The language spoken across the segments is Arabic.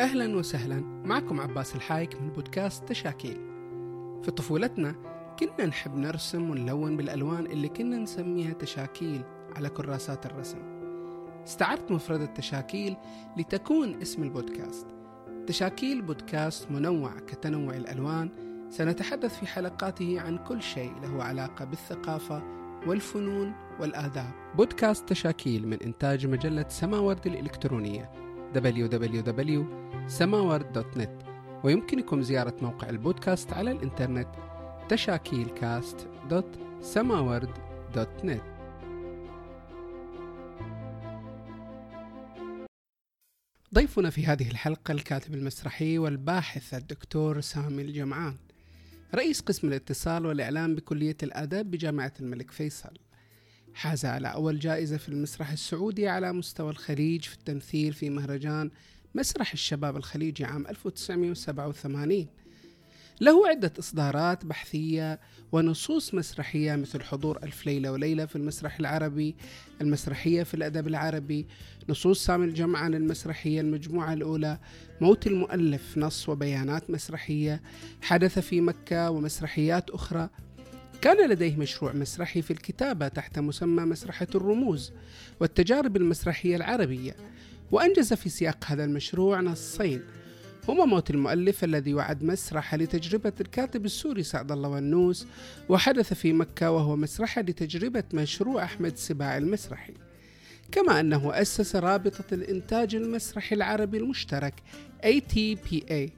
أهلا وسهلا. معكم عباس الحايك من بودكاست تشاكيل. في طفولتنا كنا نحب نرسم ونلون بالألوان اللي كنا نسميها تشاكيل على كراسات الرسم. استعرت مفردة تشاكيل لتكون اسم البودكاست. تشاكيل بودكاست منوع كتنوع الألوان. سنتحدث في حلقاته عن كل شيء له علاقة بالثقافة والفنون والآداب. بودكاست تشاكيل من إنتاج مجلة سماورد الإلكترونية www.samaward.net ويمكنكم زيارة موقع البودكاست على الإنترنت تشاكيلكاست.samaward.net ضيفنا في هذه الحلقة الكاتب المسرحي والباحث الدكتور سامي الجمعان رئيس قسم الاتصال والإعلام بكلية الآداب بجامعة الملك فيصل. حاز على أول جائزة في المسرح السعودي على مستوى الخليج في التمثيل في مهرجان مسرح الشباب الخليجي عام 1987 له عدة إصدارات بحثية ونصوص مسرحية مثل حضور ألف ليلة وليلة في المسرح العربي المسرحية في الأدب العربي نصوص سامي الجمعان المسرحية المجموعة الأولى موت المؤلف نص وبيانات مسرحية حدث في مكة ومسرحيات أخرى. كان لديه مشروع مسرحي في الكتابة تحت مسمى مسرحة الرموز والتجارب المسرحية العربية وأنجز في سياق هذا المشروع نصين هما موت المؤلف الذي وعد مسرح لتجربة الكاتب السوري سعد الله ونوس وحدث في مكة وهو مسرحة لتجربة مشروع أحمد سباع المسرحي. كما أنه أسس رابطة الإنتاج المسرحي العربي المشترك ATPA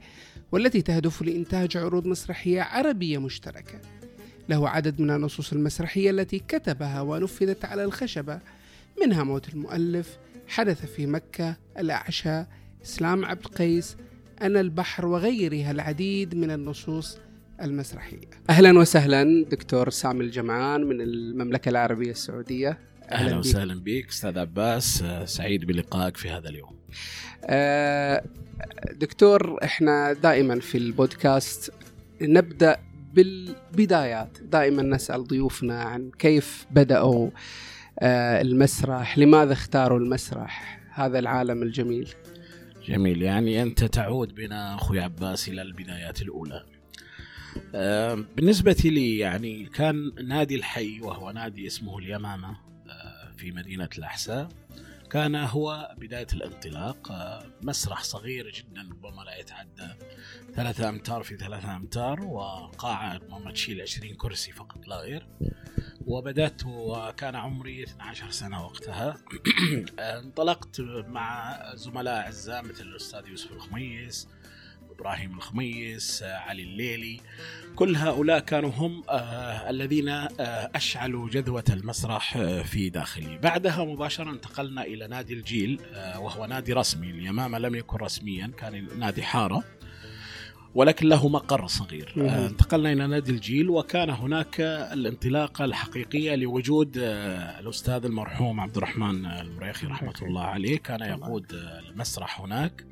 والتي تهدف لإنتاج عروض مسرحية عربية مشتركة. له عدد من النصوص المسرحية التي كتبها ونفذت على الخشبة. منها موت المؤلف حدث في مكة الأعشى إسلام عبد قيس أنا البحر وغيرها العديد من النصوص المسرحية. أهلا وسهلا دكتور سامي الجمعان من المملكة العربية السعودية. أهلا, أهلا وسهلا بك أستاذ عباس. سعيد بلقائك في هذا اليوم. أه دكتور إحنا دائما في البودكاست نبدأ بالبدايات دائما نسأل ضيوفنا عن كيف بدأوا المسرح لماذا اختاروا المسرح؟ هذا العالم الجميل. جميل. يعني أنت تعود بنا أخوي عباس إلى البدايات الأولى. بالنسبة لي يعني كان نادي الحي وهو نادي اسمه اليمامة في مدينة الأحساء. كان هو بداية الانطلاق مسرح صغير جدا ربما لا يتعدى ثلاثة أمتار في ثلاثة أمتار وقاعة ربما تشيل 20 كرسي فقط لا غير. وبدأت وكان عمري 12 سنة وقتها. انطلقت مع زملاء أعزاء مثل الأستاذ يوسف الخميس إبراهيم الخميس علي الليلي كل هؤلاء كانوا هم آه الذين آه أشعلوا جذوة المسرح آه في داخلي. بعدها مباشرة انتقلنا إلى نادي الجيل آه وهو نادي رسمي. اليمامة لم يكن رسميا كان نادي حارة ولكن له مقر صغير. آه انتقلنا إلى نادي الجيل وكان هناك الانطلاقة الحقيقية لوجود آه الأستاذ المرحوم عبد الرحمن المريخي رحمة الله عليه. كان يقود المسرح هناك.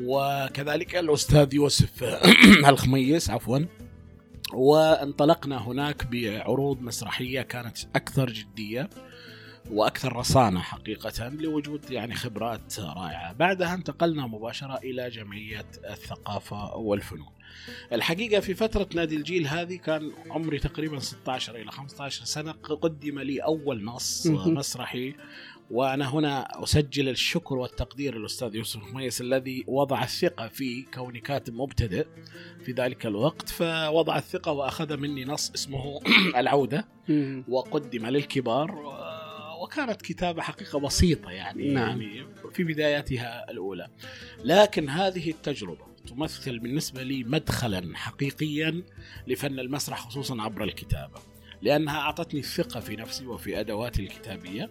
وكذلك الأستاذ يوسف الخميس عفوا. وانطلقنا هناك بعروض مسرحية كانت أكثر جدية وأكثر رصانة حقيقة لوجود يعني خبرات رائعة. بعدها انتقلنا مباشرة إلى جمعية الثقافة والفنون. الحقيقة في فترة نادي الجيل هذه كان عمري تقريبا 16 إلى 15 سنة قدم لي أول نص مسرحي وأنا هنا أسجل الشكر والتقدير للأستاذ يوسف مميس الذي وضع الثقة في كوني كاتب مبتدئ في ذلك الوقت فوضع الثقة وأخذ مني نص اسمه العودة وقدم للكبار وكانت كتابة حقيقة بسيطة يعني نعم. يعني في بداياتها الأولى. لكن هذه التجربة تمثل بالنسبة لي مدخلا حقيقيا لفن المسرح خصوصا عبر الكتابة. لأنها أعطتني الثقة في نفسي وفي أدواتي الكتابية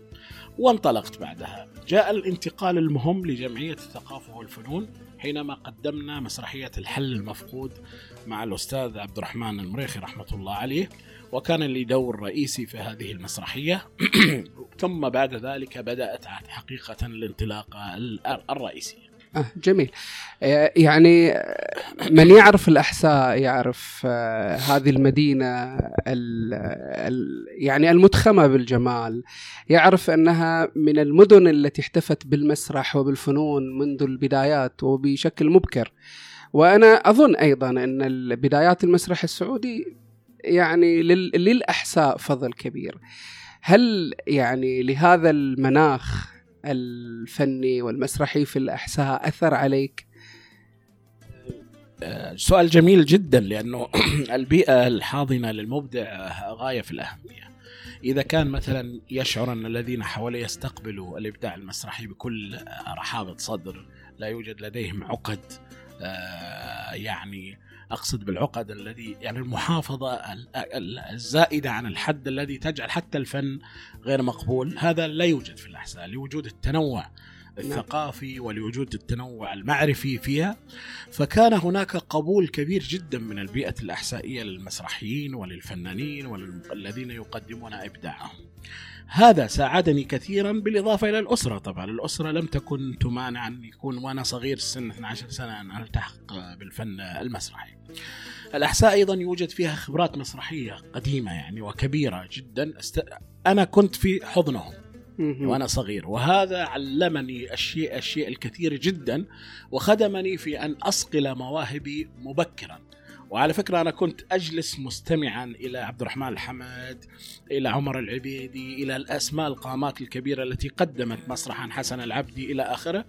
وانطلقت بعدها. جاء الانتقال المهم لجمعية الثقافة والفنون حينما قدمنا مسرحية الحل المفقود مع الأستاذ عبد الرحمن المريخي رحمة الله عليه وكان لي دور رئيسي في هذه المسرحية. ثم بعد ذلك بدأت حقيقة الانطلاقة الرئيسية آه جميل. آه، يعني آه، من يعرف الأحساء يعرف آه، هذه المدينة ال ال يعني المتخمة بالجمال يعرف أنها من المدن التي احتفت بالمسرح وبالفنون منذ البدايات وبشكل مبكر. وأنا أظن أيضا أن بدايات المسرح السعودي يعني لل- للأحساء فضل كبير. هل يعني لهذا المناخ الفني والمسرحي في الأحساء أثر عليك؟ آه، سؤال جميل جدا لأنه البيئة الحاضنة للمبدع غاية في الأهمية. إذا كان مثلا يشعر أن الذين حوله يستقبلوا الإبداع المسرحي بكل رحابة صدر، لا يوجد لديهم عقد آه، يعني أقصد بالعقد الذي يعني المحافظة ال- ال- الزائدة عن الحد الذي تجعل حتى الفن غير مقبول، هذا لا يوجد في الأحساء لوجود التنوع الثقافي ولوجود التنوع المعرفي فيها. فكان هناك قبول كبير جدا من البيئة الأحسائية للمسرحيين وللفنانين والذين يقدمون إبداعهم. هذا ساعدني كثيرا بالإضافة إلى الأسرة. طبعا الأسرة لم تكن تمانع أن يكون وأنا صغير السن 12 سنة أن ألتحق بالفن المسرحي. الأحساء أيضا يوجد فيها خبرات مسرحية قديمة يعني وكبيرة جدا. است... أنا كنت في حضنهم وأنا صغير وهذا علمني الشيء الشيء الكثير جدا وخدمني في أن أصقل مواهبي مبكرا. وعلى فكرة أنا كنت أجلس مستمعا إلى عبد الرحمن الحمد إلى عمر العبيدي إلى الأسماء القامات الكبيرة التي قدمت مسرحا حسن العبدي إلى آخره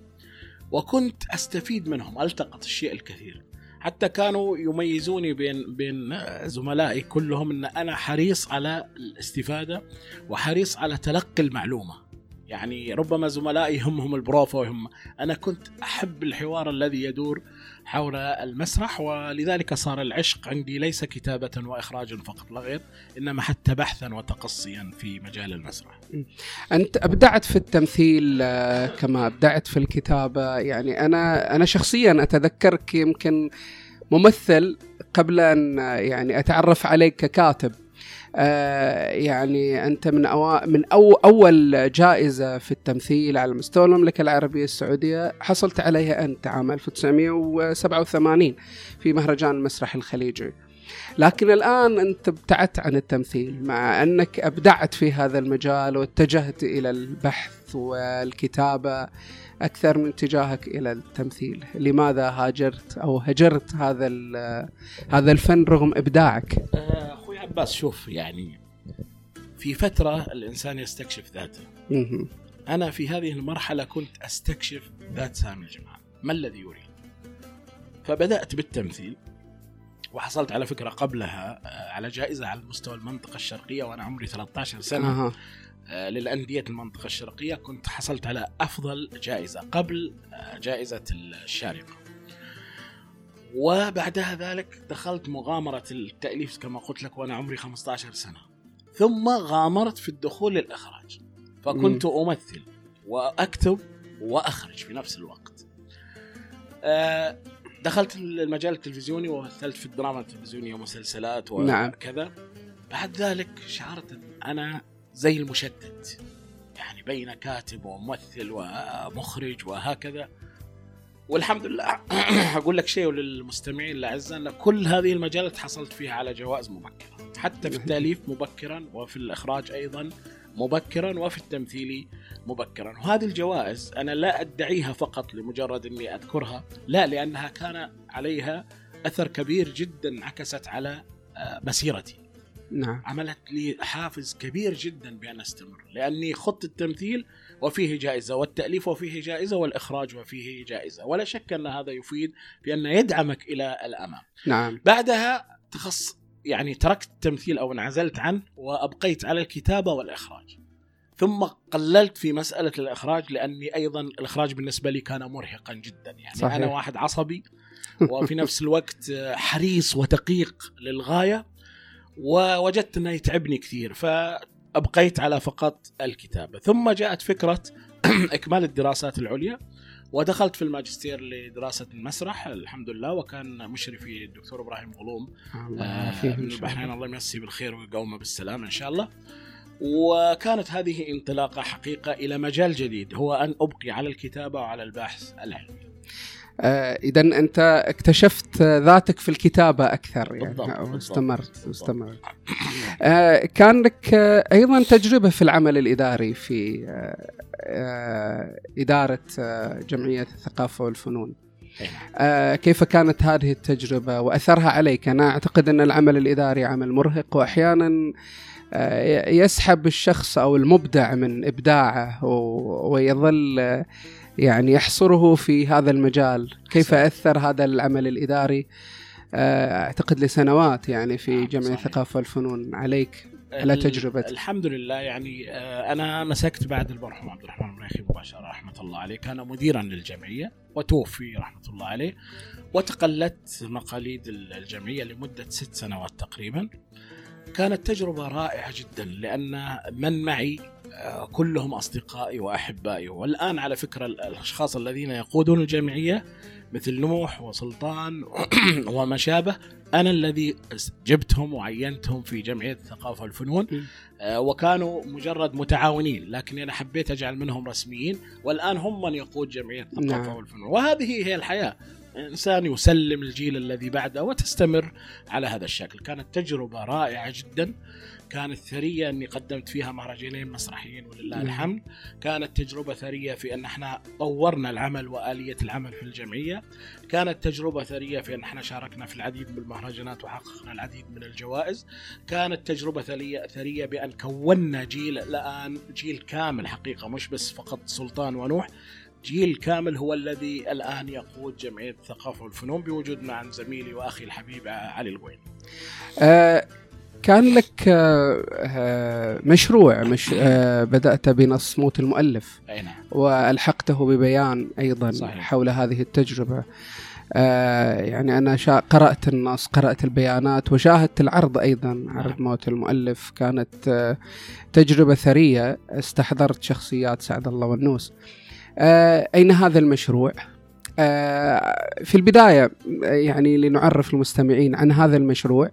وكنت أستفيد منهم ألتقط الشيء الكثير. حتى كانوا يميزوني بين بين زملائي كلهم إن أنا حريص على الاستفادة وحريص على تلقي المعلومة. يعني ربما زملائي همهم البروفا وهم أنا كنت أحب الحوار الذي يدور حول المسرح ولذلك صار العشق عندي ليس كتابة واخراجا فقط لا غير إنما حتى بحثا وتقصيا في مجال المسرح. أنت أبدعت في التمثيل آه، كما أبدعت في الكتابة. يعني أنا أنا شخصيا أتذكرك يمكن ممثل قبل أن آه، يعني أتعرف عليك ككاتب. يعني أنت من أوا... من أو... أول جائزة في التمثيل على مستوى المملكة العربية السعودية حصلت عليها أنت عام 1987 في مهرجان المسرح الخليجي. لكن الآن أنت ابتعدت عن التمثيل مع أنك أبدعت في هذا المجال واتجهت إلى البحث والكتابة. أكثر من اتجاهك إلى التمثيل. لماذا هاجرت أو هجرت هذا هذا الفن رغم إبداعك؟ آه، أخوي عباس شوف يعني في فترة الإنسان يستكشف ذاته. أنا في هذه المرحلة كنت أستكشف ذات سامي الجمعان ما الذي يريد؟ فبدأت بالتمثيل وحصلت على فكرة قبلها آه، على جائزة على مستوى المنطقة الشرقية وأنا عمري 13 سنة. أها. آه، للأندية المنطقة الشرقية كنت حصلت على أفضل جائزة قبل آه، جائزة الشارقة. وبعدها ذلك دخلت مغامرة التأليف كما قلت لك وأنا عمري 15 سنة. ثم غامرت في الدخول للإخراج. فكنت أمثل وأكتب وأخرج في نفس الوقت. آه، دخلت المجال التلفزيوني ومثلت في الدراما التلفزيونية ومسلسلات نعم. وكذا. بعد ذلك شعرت أن أنا زي المشتت. يعني بين كاتب وممثل ومخرج وهكذا. والحمد لله أقول لك شيء وللمستمعين الاعزاء إن كل هذه المجالات حصلت فيها على جوائز مبكرة. حتى في التأليف مبكرا وفي الإخراج أيضا مبكرا وفي التمثيل مبكرا. وهذه الجوائز أنا لا أدعيها فقط لمجرد إني أذكرها لا لأنها كان عليها أثر كبير جدا عكست على آه، مسيرتي. نعم. عملت لي حافز كبير جدا بأن أستمر لأني خضت التمثيل وفيه جائزة والتأليف وفيه جائزة والإخراج وفيه جائزة ولا شك أن هذا يفيد بان يدعمك إلى الأمام. نعم. بعدها تخص يعني تركت التمثيل أو انعزلت عنه وأبقيت على الكتابة والإخراج. ثم قللت في مسألة الإخراج لأني أيضا الإخراج بالنسبة لي كان مرهقا جدا. يعني صحيح. أنا واحد عصبي وفي نفس الوقت حريص ودقيق للغاية. ووجدت أنه يتعبني كثير فأبقيت على فقط الكتابة. ثم جاءت فكرة إكمال الدراسات العليا ودخلت في الماجستير لدراسة المسرح الحمد لله وكان مشرفي الدكتور إبراهيم غلوم. الله آه، من إن البحرين الله. يمسيه بالخير ويقومه بالسلامه إن شاء الله. وكانت هذه انطلاقة حقيقة إلى مجال جديد هو أن أبقي على الكتابة وعلى البحث العلمي. اذا أنت اكتشفت ذاتك في الكتابة أكثر يعني بالضبط، واستمرت. واستمرت آه كان لك آه أيضا تجربة في العمل الإداري في آه آه إدارة آه جمعية الثقافة والفنون. آه كيف كانت هذه التجربة وأثرها عليك أنا أعتقد أن العمل الإداري عمل مرهق واحيانا آه، يسحب الشخص أو المبدع من إبداعه ويظل آه، يعني يحصره في هذا المجال. كيف صحيح. أثر هذا العمل الإداري؟ آه، أعتقد لسنوات يعني في نعم، جمعية صحيح. الثقافه والفنون. عليك على تجربتك. الحمد لله. يعني آه، أنا مسكت بعد المرحوم عبد الرحمن المريخي مباشره رحمة الله عليه. كان مديرا للجمعية وتوفي رحمة الله عليه. وتقلدت مقاليد الجمعية لمدة ست سنوات تقريبا. كانت تجربة رائعة جدا لأن من معي كلهم أصدقائي وأحبائي. والآن على فكرة ال- الأشخاص الذين يقودون الجمعيه مثل نوح وسلطان وما شابه أنا الذي جبتهم وعينتهم في جمعية الثقافة والفنون. آه، وكانوا مجرد متعاونين لكن أنا حبيت أجعل منهم رسميين. والآن هم من يقود جمعية الثقافة نعم. والفنون. وهذه هي الحياة. إنسان يسلم الجيل الذي بعده وتستمر على هذا الشكل. كانت تجربة رائعة جدا. كانت ثرية إني قدمت فيها مهرجانين مسرحيين ولله. الحمد. كانت تجربة ثرية في أن إحنا طورنا العمل وآلية العمل في الجمعية. كانت تجربة ثرية في أن إحنا شاركنا في العديد من المهرجانات وحققنا العديد من الجوائز. كانت تجربة ثريه ثرية بأن كونا جيل الآن جيل كامل حقيقة مش بس فقط سلطان ونوح. جيل كامل هو الذي الآن يقود جمعية الثقافه والفنون بوجود مع زميلي وأخي الحبيب علي القوين آه، كان لك آه، مشروع مش آه، بدأت بنص موت المؤلف نعم. وألحقته ببيان أيضا صحيح. حول هذه التجربة. آه يعني أنا شا قرأت النص قرأت البيانات وشاهدت العرض أيضا عرض موت المؤلف. كانت تجربة ثرية استحضرت شخصيات سعد الله والنوس. أين هذا المشروع؟ في البداية آه، يعني لنعرف المستمعين عن هذا المشروع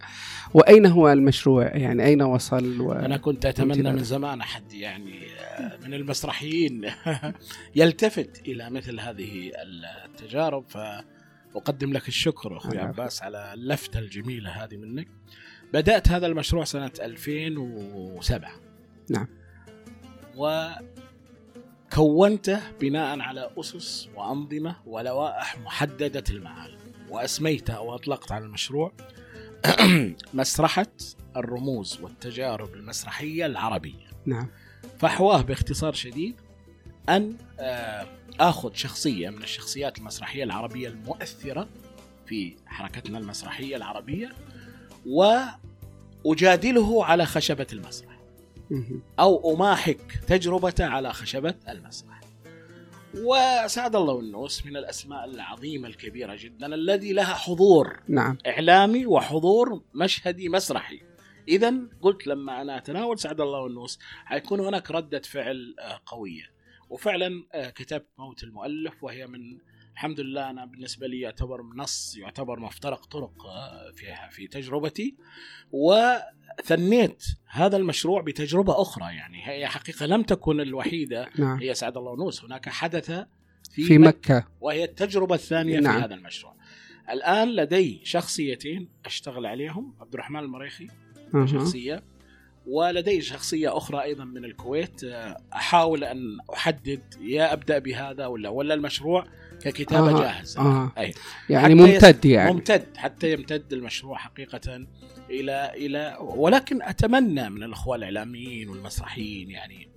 وأين هو المشروع يعني أين وصل و... أنا كنت أتمنى. من زمان أحد يعني آه، من المسرحيين يلتفت إلى مثل هذه التجارب فأقدم لك الشكر أخوي. عباس على اللفتة الجميلة هذه منك بدأت هذا المشروع سنة 2007 نعم. وكونته بناء على أسس وأنظمة ولوائح محددة المعالم. واسميته واطلقت على المشروع مسرحة الرموز والتجارب المسرحية العربية. نعم. فحواه باختصار شديد أن آه، آخذ شخصية من الشخصيات المسرحية العربية المؤثرة في حركتنا المسرحية العربية وأجادله على خشبة المسرح. مهم. أو أماحك تجربته على خشبة المسرح. وسعد الله والنوس من الأسماء العظيمة الكبيرة جدا الذي لها حضور نعم إعلامي وحضور مشهدي مسرحي اذا قلت لما أنا أتناول سعد الله والنوس حيكون هناك ردة فعل آه، قوية وفعلا آه، كتبت موت المؤلف وهي من الحمد لله أنا بالنسبة لي يعتبر نص يعتبر مفترق طرق آه، فيها في تجربتي وثنيت هذا المشروع بتجربة أخرى يعني. هي حقيقة لم تكن الوحيدة. نعم. هي سعد الله ونوس هناك حدث في, في مكة. وهي التجربة الثانية نعم. في هذا المشروع. الآن لدي شخصيتين أشتغل عليهم. عبد الرحمن المريخي أها. شخصية. ولدي شخصية أخرى أيضا من الكويت. آه، أحاول أن أحدد يا أبدأ بهذا ولا ولا المشروع ككتابة آه، جاهزة. آه. أي. يعني ممتد يعني. ممتد حتى يمتد المشروع حقيقة إلى إلى ولكن أتمنى من الأخوة الإعلاميين والمسرحيين يعني.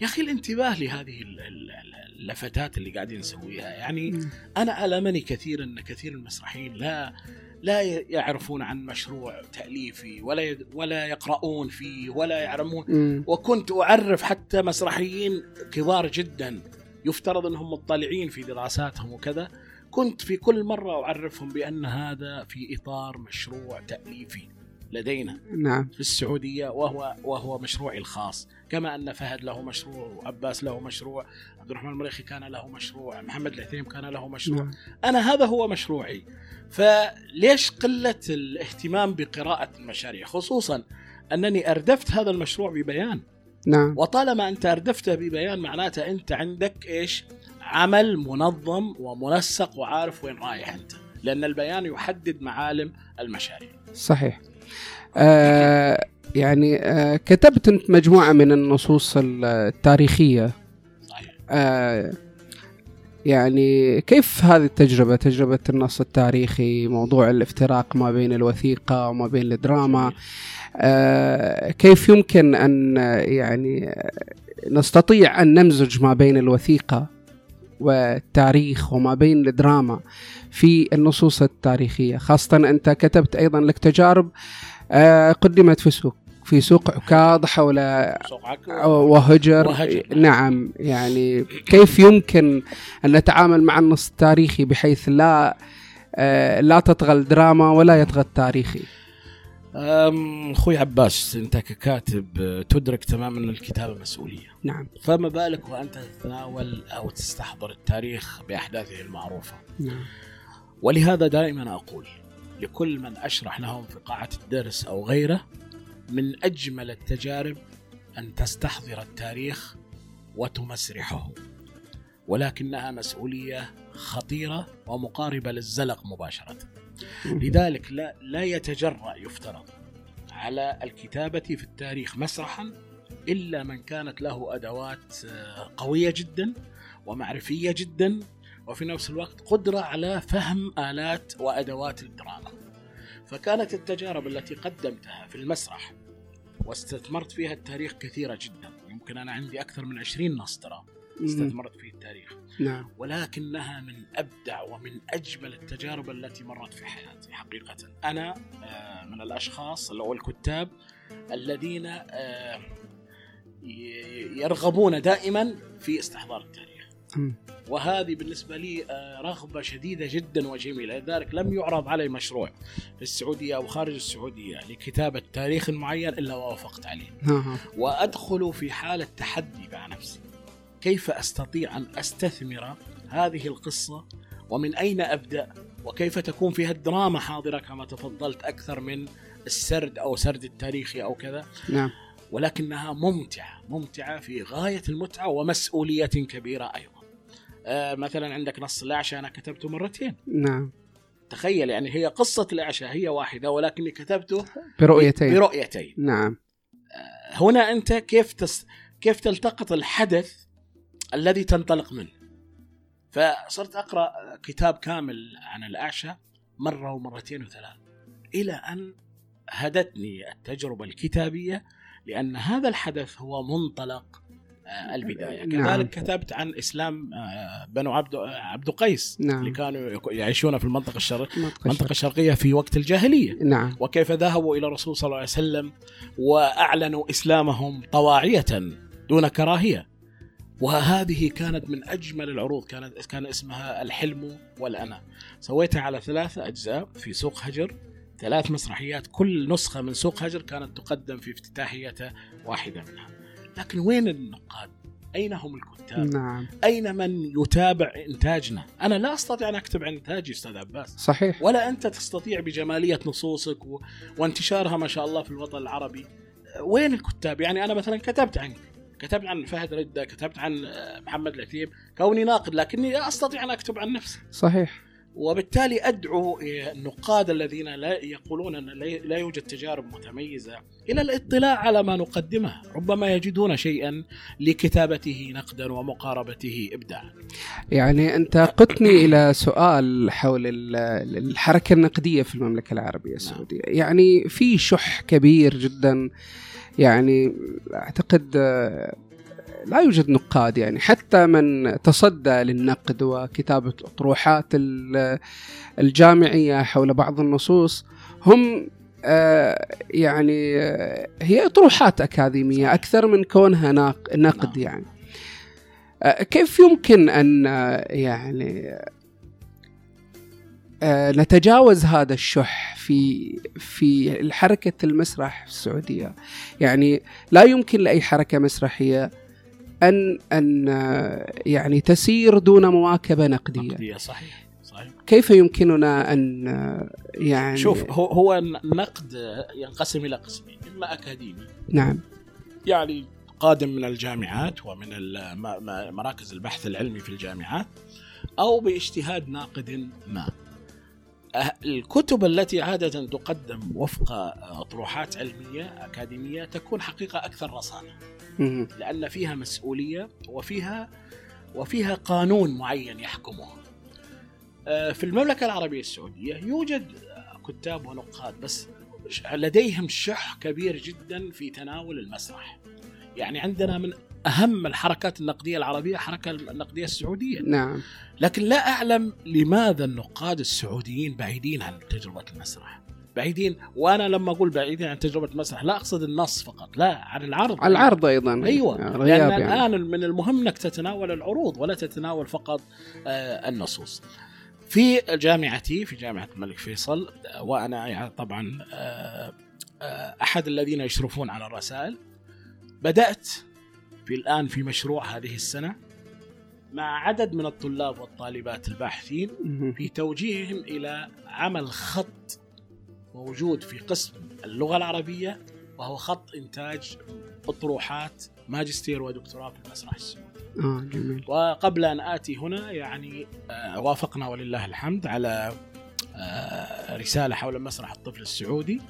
يا أخي الانتباه لهذه ال- ال- ال- اللفتات اللي قاعدين نسويها. يعني مم. أنا المني كثيرا إن كثير من المسرحيين لا لا يعرفون عن مشروع تأليفي ولا يد- ولا يقرؤون فيه ولا يعلمون. وكنت أعرف حتى مسرحيين كبار جدا يفترض أنهم مطلعين في دراساتهم وكذا. كنت في كل مرة أعرفهم بأن هذا في إطار مشروع تأليفي لدينا نعم. في السعودية وهو وهو مشروعي الخاص. كما أن فهد له مشروع وعباس له مشروع عبد الرحمن المريخي كان له مشروع محمد العثيم كان له مشروع. نعم. أنا هذا هو مشروعي. فليش قلة الاهتمام بقراءة المشاريع؟ خصوصا أنني أردفت هذا المشروع ببيان. نعم. وطالما أنت أردفته ببيان معناته أنت عندك إيش؟ عمل منظم ومنسق وعارف وين رايح أنت لأن البيان يحدد معالم المشاريع. صحيح. آه يعني آه كتبت أنت مجموعة من النصوص التاريخية. صحيح. آه يعني كيف هذه التجربة؟ تجربة النص التاريخي موضوع الافتراق ما بين الوثيقة وما بين الدراما. آه كيف يمكن أن يعني نستطيع أن نمزج ما بين الوثيقة والتاريخ وما بين الدراما في النصوص التاريخية؟ خاصة أنت كتبت أيضا لك تجارب آه قدمت في سوق في سوق عكاظ حول وهجر. وهجر. نعم يعني كيف يمكن أن نتعامل مع النص التاريخي بحيث لا آه، لا تطغى الدراما ولا يطغى التاريخي أخوي عباس أنت ككاتب تدرك تماما أن الكتابة مسؤولية. نعم. فما بالك وأنت تتناول أو تستحضر التاريخ بأحداثه المعروفة؟ نعم. ولهذا دائما أقول لكل من أشرح لهم في قاعة الدرس أو غيره من أجمل التجارب أن تستحضر التاريخ وتمسرحه. ولكنها مسؤولية خطيرة ومقاربة للزلق مباشرة. لذلك لا لا يتجرأ يفترض على الكتابة في التاريخ مسرحا إلا من كانت له أدوات آه، قوية جدا ومعرفية جدا وفي نفس الوقت قدرة على فهم آلات وأدوات الدراما. فكانت التجارب التي قدمتها في المسرح واستثمرت فيها التاريخ كثيرة جدا. يمكن أنا عندي أكثر من 20 نص ترى استثمرت فيه التاريخ. نعم. ولكنها من أبدع ومن أجمل التجارب التي مرت في حياتي حقيقة. أنا آه، من الأشخاص أو الكتاب الذين آه، يرغبون دائما في استحضار التاريخ. وهذه بالنسبة لي آه، رغبة شديدة جدا وجميلة. لذلك لم يعرض علي مشروع في السعوديه أو خارج السعودية لكتابة تاريخ معين إلا ووافقت عليه. وأدخل في حالة تحدي مع نفسي. كيف أستطيع أن أستثمر هذه القصة؟ ومن أين أبدأ؟ وكيف تكون فيها الدراما حاضرة كما تفضلت أكثر من السرد أو سرد التاريخي أو كذا؟ نعم. ولكنها ممتعة ممتعة في غاية المتعة ومسؤولية كبيرة أيضا. مثلا عندك نص الأعشى أنا كتبته مرتين. نعم. تخيل يعني هي قصة الأعشى هي واحدة ولكني كتبته برؤيتين. برؤيتين. نعم. هنا أنت كيف تس... كيف تلتقط الحدث الذي تنطلق منه؟ فصرت أقرأ كتاب كامل عن الأعشى مرة ومرتين وثلاث إلى أن هدتني التجربة الكتابية لأن هذا الحدث هو منطلق آه، البدايه نعم. كذلك كتبت عن إسلام آه، بنو عبد عبد قيس نعم. اللي كانوا يعيشون في المنطقة الشرقيه منطقة المنطقة الشرقيه في وقت الجاهلية. نعم. وكيف ذهبوا إلى الرسول صلى الله عليه وسلم وأعلنوا إسلامهم طواعية دون كراهية. وهذه كانت من أجمل العروض كانت كان اسمها الحلم والأنا. سويتها على ثلاث أجزاء في سوق هجر. ثلاث مسرحيات كل نسخة من سوق هجر كانت تقدم في افتتاحية واحدة منها. لكن وين النقاد؟ أين هم الكتاب؟ نعم. أين من يتابع إنتاجنا؟ أنا لا أستطيع أن أكتب عن إنتاجي أستاذ عباس. صحيح. ولا أنت تستطيع بجمالية نصوصك و... وانتشارها ما شاء الله في الوطن العربي. وين الكتاب؟ يعني أنا مثلا كتبت عنك كتبت عن فهد ردة كتبت عن آه، محمد العتيب كوني ناقد لكني لا أستطيع أن أكتب عن نفسي. صحيح. وبالتالي أدعو النقاد الذين لا يقولون أن لا- يوجد تجارب متميزة إلى الاطلاع على ما نقدمه ربما يجدون شيئا لكتابته نقدا ومقاربته ابداعا. يعني أنت قدتني إلى سؤال حول ال- الحركة النقدية في المملكة العربية السعودية. يعني في شح كبير جدا يعني أعتقد آه، لا يوجد نقاد يعني. حتى من تصدى للنقد وكتابة الاطروحات ال- الجامعية حول بعض النصوص هم آه، يعني آه، هي أطروحات أكاديمية أكثر من كونها نقد نعم. يعني. آه، كيف يمكن آه، يعني نتجاوز هذا الشح في في حركة المسرح في السعودية؟ يعني لا يمكن لأي حركة مسرحية أن أن آه، يعني تسير دون مواكبة نقدية نقدية صحيح صحيح كيف يمكننا أن آه، يعني شوف هو هو النقد ينقسم إلى قسمين إما أكاديمي نعم يعني قادم من الجامعات ومن مراكز البحث العلمي في الجامعات أو باجتهاد ناقد ما. الكتب التي عادة تقدم وفق آه، طروحات علمية أكاديمية تكون حقيقة أكثر رصانة. لأن فيها مسؤولية وفيها وفيها قانون معين يحكمها. آه، في المملكة العربية السعودية يوجد كتاب ونقاد بس لديهم شح كبير جدا في تناول المسرح. يعني عندنا من أهم الحركات النقدية العربية حركة النقدية السعودية نعم لكن لا أعلم لماذا النقاد السعوديين بعيدين عن تجربة المسرح بعيدين وأنا لما أقول بعيدين عن تجربة المسرح لا أقصد النص فقط لا عن العرض على العرض أيضا أيوه آه، لأن يعني. الآن من المهم إنك تتناول العروض ولا تتناول فقط آه، النصوص. في جامعتي في جامعة الملك فيصل وأنا يعني طبعا آه، أحد الذين يشرفون على الرسائل بدأت في الآن في مشروع هذه السنة مع عدد من الطلاب والطالبات الباحثين. في توجيههم إلى عمل خط موجود في قسم اللغة العربية وهو خط إنتاج أطروحات ماجستير ودكتوراه في المسرح السعودي. آه جميل وقبل أن آتي هنا يعني آه، وافقنا ولله الحمد على آه، رسالة حول مسرح الطفل السعودي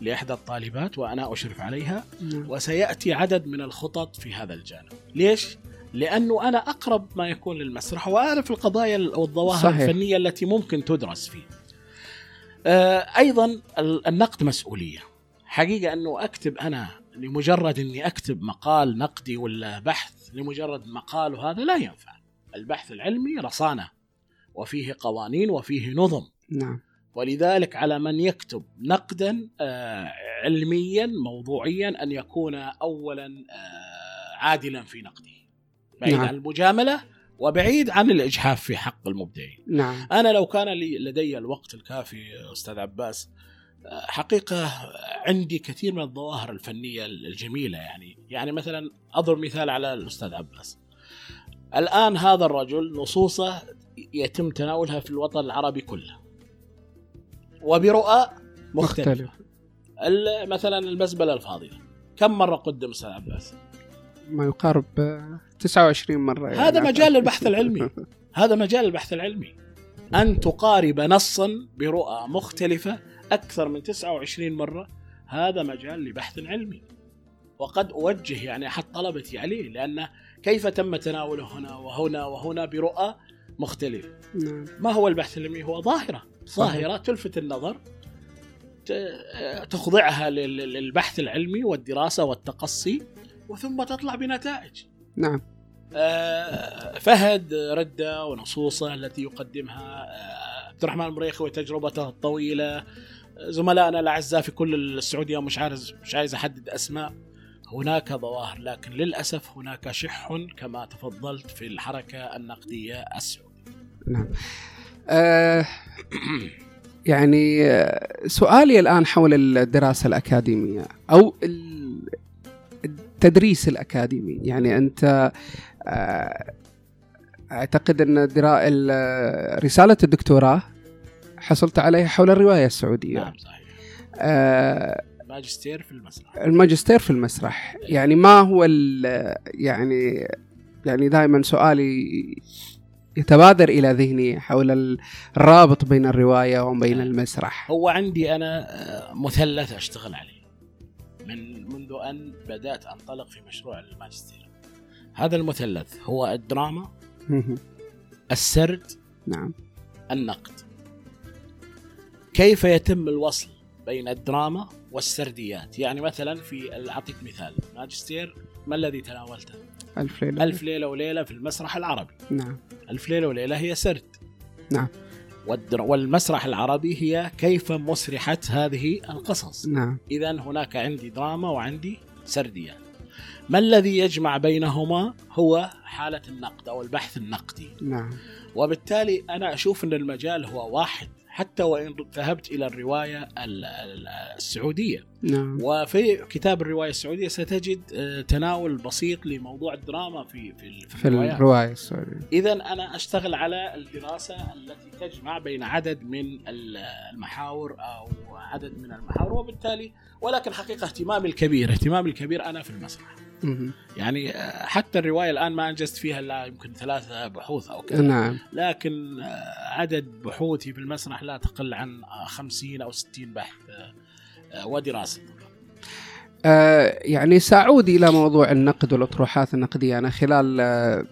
لإحدى الطالبات وأنا أشرف عليها نعم. وسيأتي عدد من الخطط في هذا الجانب. ليش؟ لأنه أنا أقرب ما يكون للمسرح وأعرف القضايا والظواهر صحيح. الفنية التي ممكن تدرس فيه. آه، أيضا ال- النقد مسؤولية. حقيقة أنه أكتب أنا لمجرد إني أكتب مقال نقدي ولا بحث لمجرد مقال وهذا لا ينفع. البحث العلمي رصانة وفيه قوانين وفيه نظم. نعم ولذلك على من يكتب نقدا آه، علميا موضوعيا أن يكون اولا آه، عادلا في نقده بعيد نعم. عن المجاملة وبعيد عن الاجحاف في حق المبدعين. نعم. أنا لو كان لي لدي الوقت الكافي أستاذ عباس حقيقة عندي كثير من الظواهر الفنية الجميلة يعني. يعني مثلا أضرب مثال على الأستاذ عباس. الآن هذا الرجل نصوصه يتم تناولها في الوطن العربي كله. وبرؤى مختلفه مختلف. مثلا المزبله الفاضيه كم مرة قدم أستاذ عباس؟ ما يقارب آه، 29 مرة يعني. هذا مجال البحث العلمي. هذا مجال البحث العلمي. أن تقارب نصا برؤى مختلفة أكثر من 29 مرة هذا مجال لبحث علمي. وقد أوجه يعني أحد طلبتي عليه لأن كيف تم تناوله هنا وهنا وهنا برؤى مختلفة نعم. ما هو البحث العلمي؟ هو ظاهرة. ظاهرة تلفت النظر تخضعها لل- للبحث العلمي والدراسة والتقصي. وثم تطلع بنتائج. نعم. آه، فهد ردة ونصوصه التي يقدمها آه، عبد الرحمن المريخي وتجربته الطويلة. آه، زملائنا الأعزاء في كل السعودية مش عايز مش عايز أحدد أسماء. هناك ظواهر لكن للأسف هناك شح كما تفضلت في الحركة النقدية السعودية. نعم. آه يعني آه، سؤالي الآن حول الدراسة الأكاديمية أو ال- التدريس الأكاديمي. يعني أنت آه، أعتقد أن درا... ال- رسالة الدكتوراه حصلت عليها حول الرواية السعودية. نعم صحيح. آه، ماجستير في المسرح. الماجستير في المسرح. يعني ما هو ال- يعني يعني دائما سؤالي يتبادر إلى ذهني حول الرابط بين الرواية وبين المسرح. هو عندي آه، مثلث أشتغل عليه. من منذ أن بدأت أنطلق في مشروع الماجستير. هذا المثلث هو الدراما السرد نعم. النقد. كيف يتم الوصل بين الدراما والسرديات؟ يعني مثلا في أعطيك مثال. ماجستير ما الذي تناولته؟ ألف ليلة. ألف ليلة وليلة في المسرح العربي. نعم. ألف ليلة وليلة هي سرد. نعم. والمسرح العربي هي كيف مسرحت هذه القصص. نعم. إذا هناك عندي دراما وعندي سرديات ما الذي يجمع بينهما هو حالة النقد أو البحث النقدي؟ نعم. وبالتالي أنا أشوف أن المجال هو واحد. حتى وإن ذهبت إلى الرواية السعودية. نعم. وفي كتاب الرواية السعودية ستجد آه، تناول بسيط لموضوع الدراما في في, في الرواية السعودية. اذا أنا أشتغل على الدراسة التي تجمع بين عدد من المحاور أو عدد من المحاور وبالتالي ولكن حقيقة اهتمامي الكبير اهتمامي الكبير أنا في المسرح. يعني آه، حتى الرواية الآن ما أنجزت فيها إلا يمكن ثلاثة بحوث أو كذا. نعم. لكن آه، عدد بحوثي في المسرح لا تقل عن 50 أو 60 بحث آه، ودراسة. آه يعني سأعود إلى موضوع النقد والأطروحات النقدية. أنا خلال آه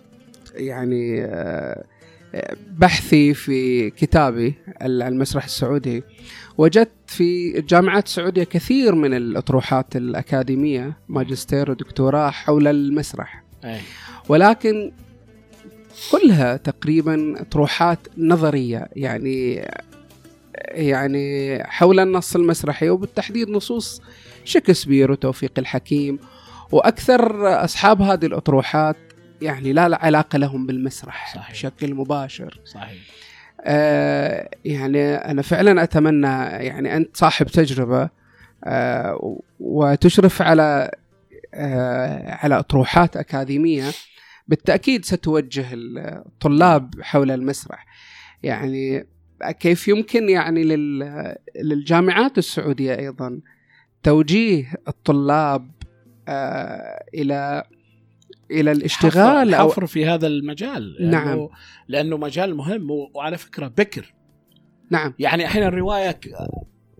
يعني آه بحثي في كتابي المسرح السعودي وجدت في الجامعات السعودية كثير من الأطروحات الأكاديمية ماجستير ودكتوراه حول المسرح أي. ولكن كلها تقريبا أطروحات نظرية يعني يعني حول النص المسرحي وبالتحديد نصوص شكسبير وتوفيق الحكيم وأكثر أصحاب هذه الأطروحات يعني لا علاقة لهم بالمسرح صحيح. بشكل مباشر صحيح آه يعني أنا فعلا أتمنى يعني أنت صاحب تجربة آه وتشرف على آه على أطروحات أكاديمية. بالتأكيد ستوجه الطلاب حول المسرح. يعني كيف يمكن يعني للجامعات السعودية أيضا توجيه الطلاب آه إلى إلى الاشتغال حفر في هذا المجال. لأنه نعم. لأنه مجال مهم. وعلى فكرة بكر. نعم. يعني الحين الرواية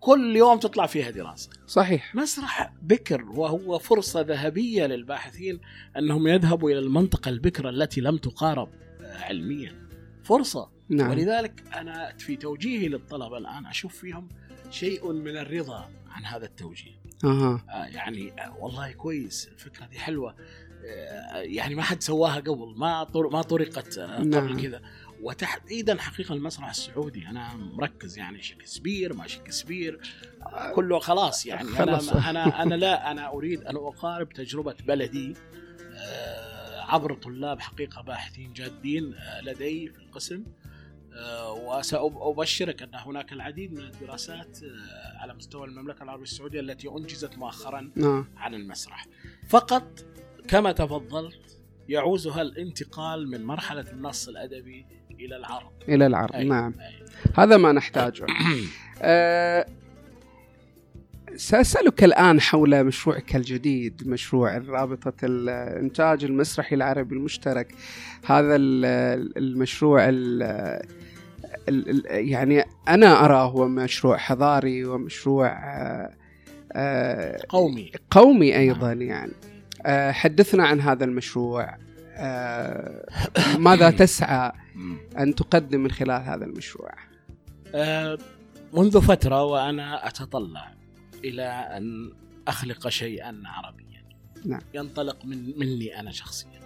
كل يوم تطلع فيها دراسة. صحيح. مسرح بكر وهو فرصة ذهبية للباحثين أنهم يذهبوا إلى المنطقة البكرة التي لم تقارب علميا. فرصة. نعم. ولذلك أنا في توجيهي للطلبة الآن أشوف فيهم شيء من الرضا عن هذا التوجيه. أه. يعني والله كويس. الفكرة دي حلوة. يعني ما حد سواها قبل ما ما طرقت قبل نعم. كذا وتحديدا حقيقة المسرح السعودي أنا مركز يعني شكسبير ما شكسبير كله خلاص يعني خلص. أنا أنا أنا لا أنا أريد أن أقارب تجربة بلدي عبر طلاب حقيقة باحثين جادين لدي في القسم وسأبشرك أن هناك العديد من الدراسات على مستوى المملكة العربية السعودية التي أنجزت مؤخرا نعم. عن المسرح فقط كما تفضلت يعوزها الانتقال من مرحلة النص الأدبي إلى العرض إلى العرض أي. نعم. أي. هذا ما نحتاجه. أه سأسألك الآن حول مشروعك الجديد مشروع رابطة الإنتاج المسرحي العربي المشترك. هذا المشروع يعني أنا أراه هو مشروع حضاري ومشروع قومي. قومي أيضا يعني. حدثنا عن هذا المشروع. ماذا تسعى أن تقدم من خلال هذا المشروع؟ منذ فترة وأنا أتطلع إلى أن أخلق شيئا عربيا. نعم. ينطلق من مني أنا شخصيا.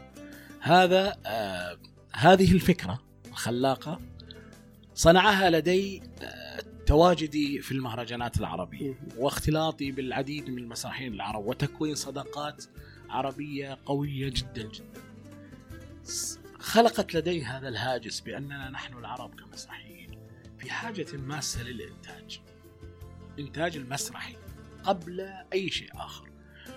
هذا آه هذه الفكرة الخلاقه صنعها لدي آه تواجدي في المهرجانات العربية واختلاطي بالعديد من المسرحيين العرب وتكوين صداقات عربية قوية جدا جدا خلقت لدي هذا الهاجس بأننا نحن العرب كمسرحيين في حاجة ماسه للانتاج الإنتاج المسرحي قبل أي شيء آخر.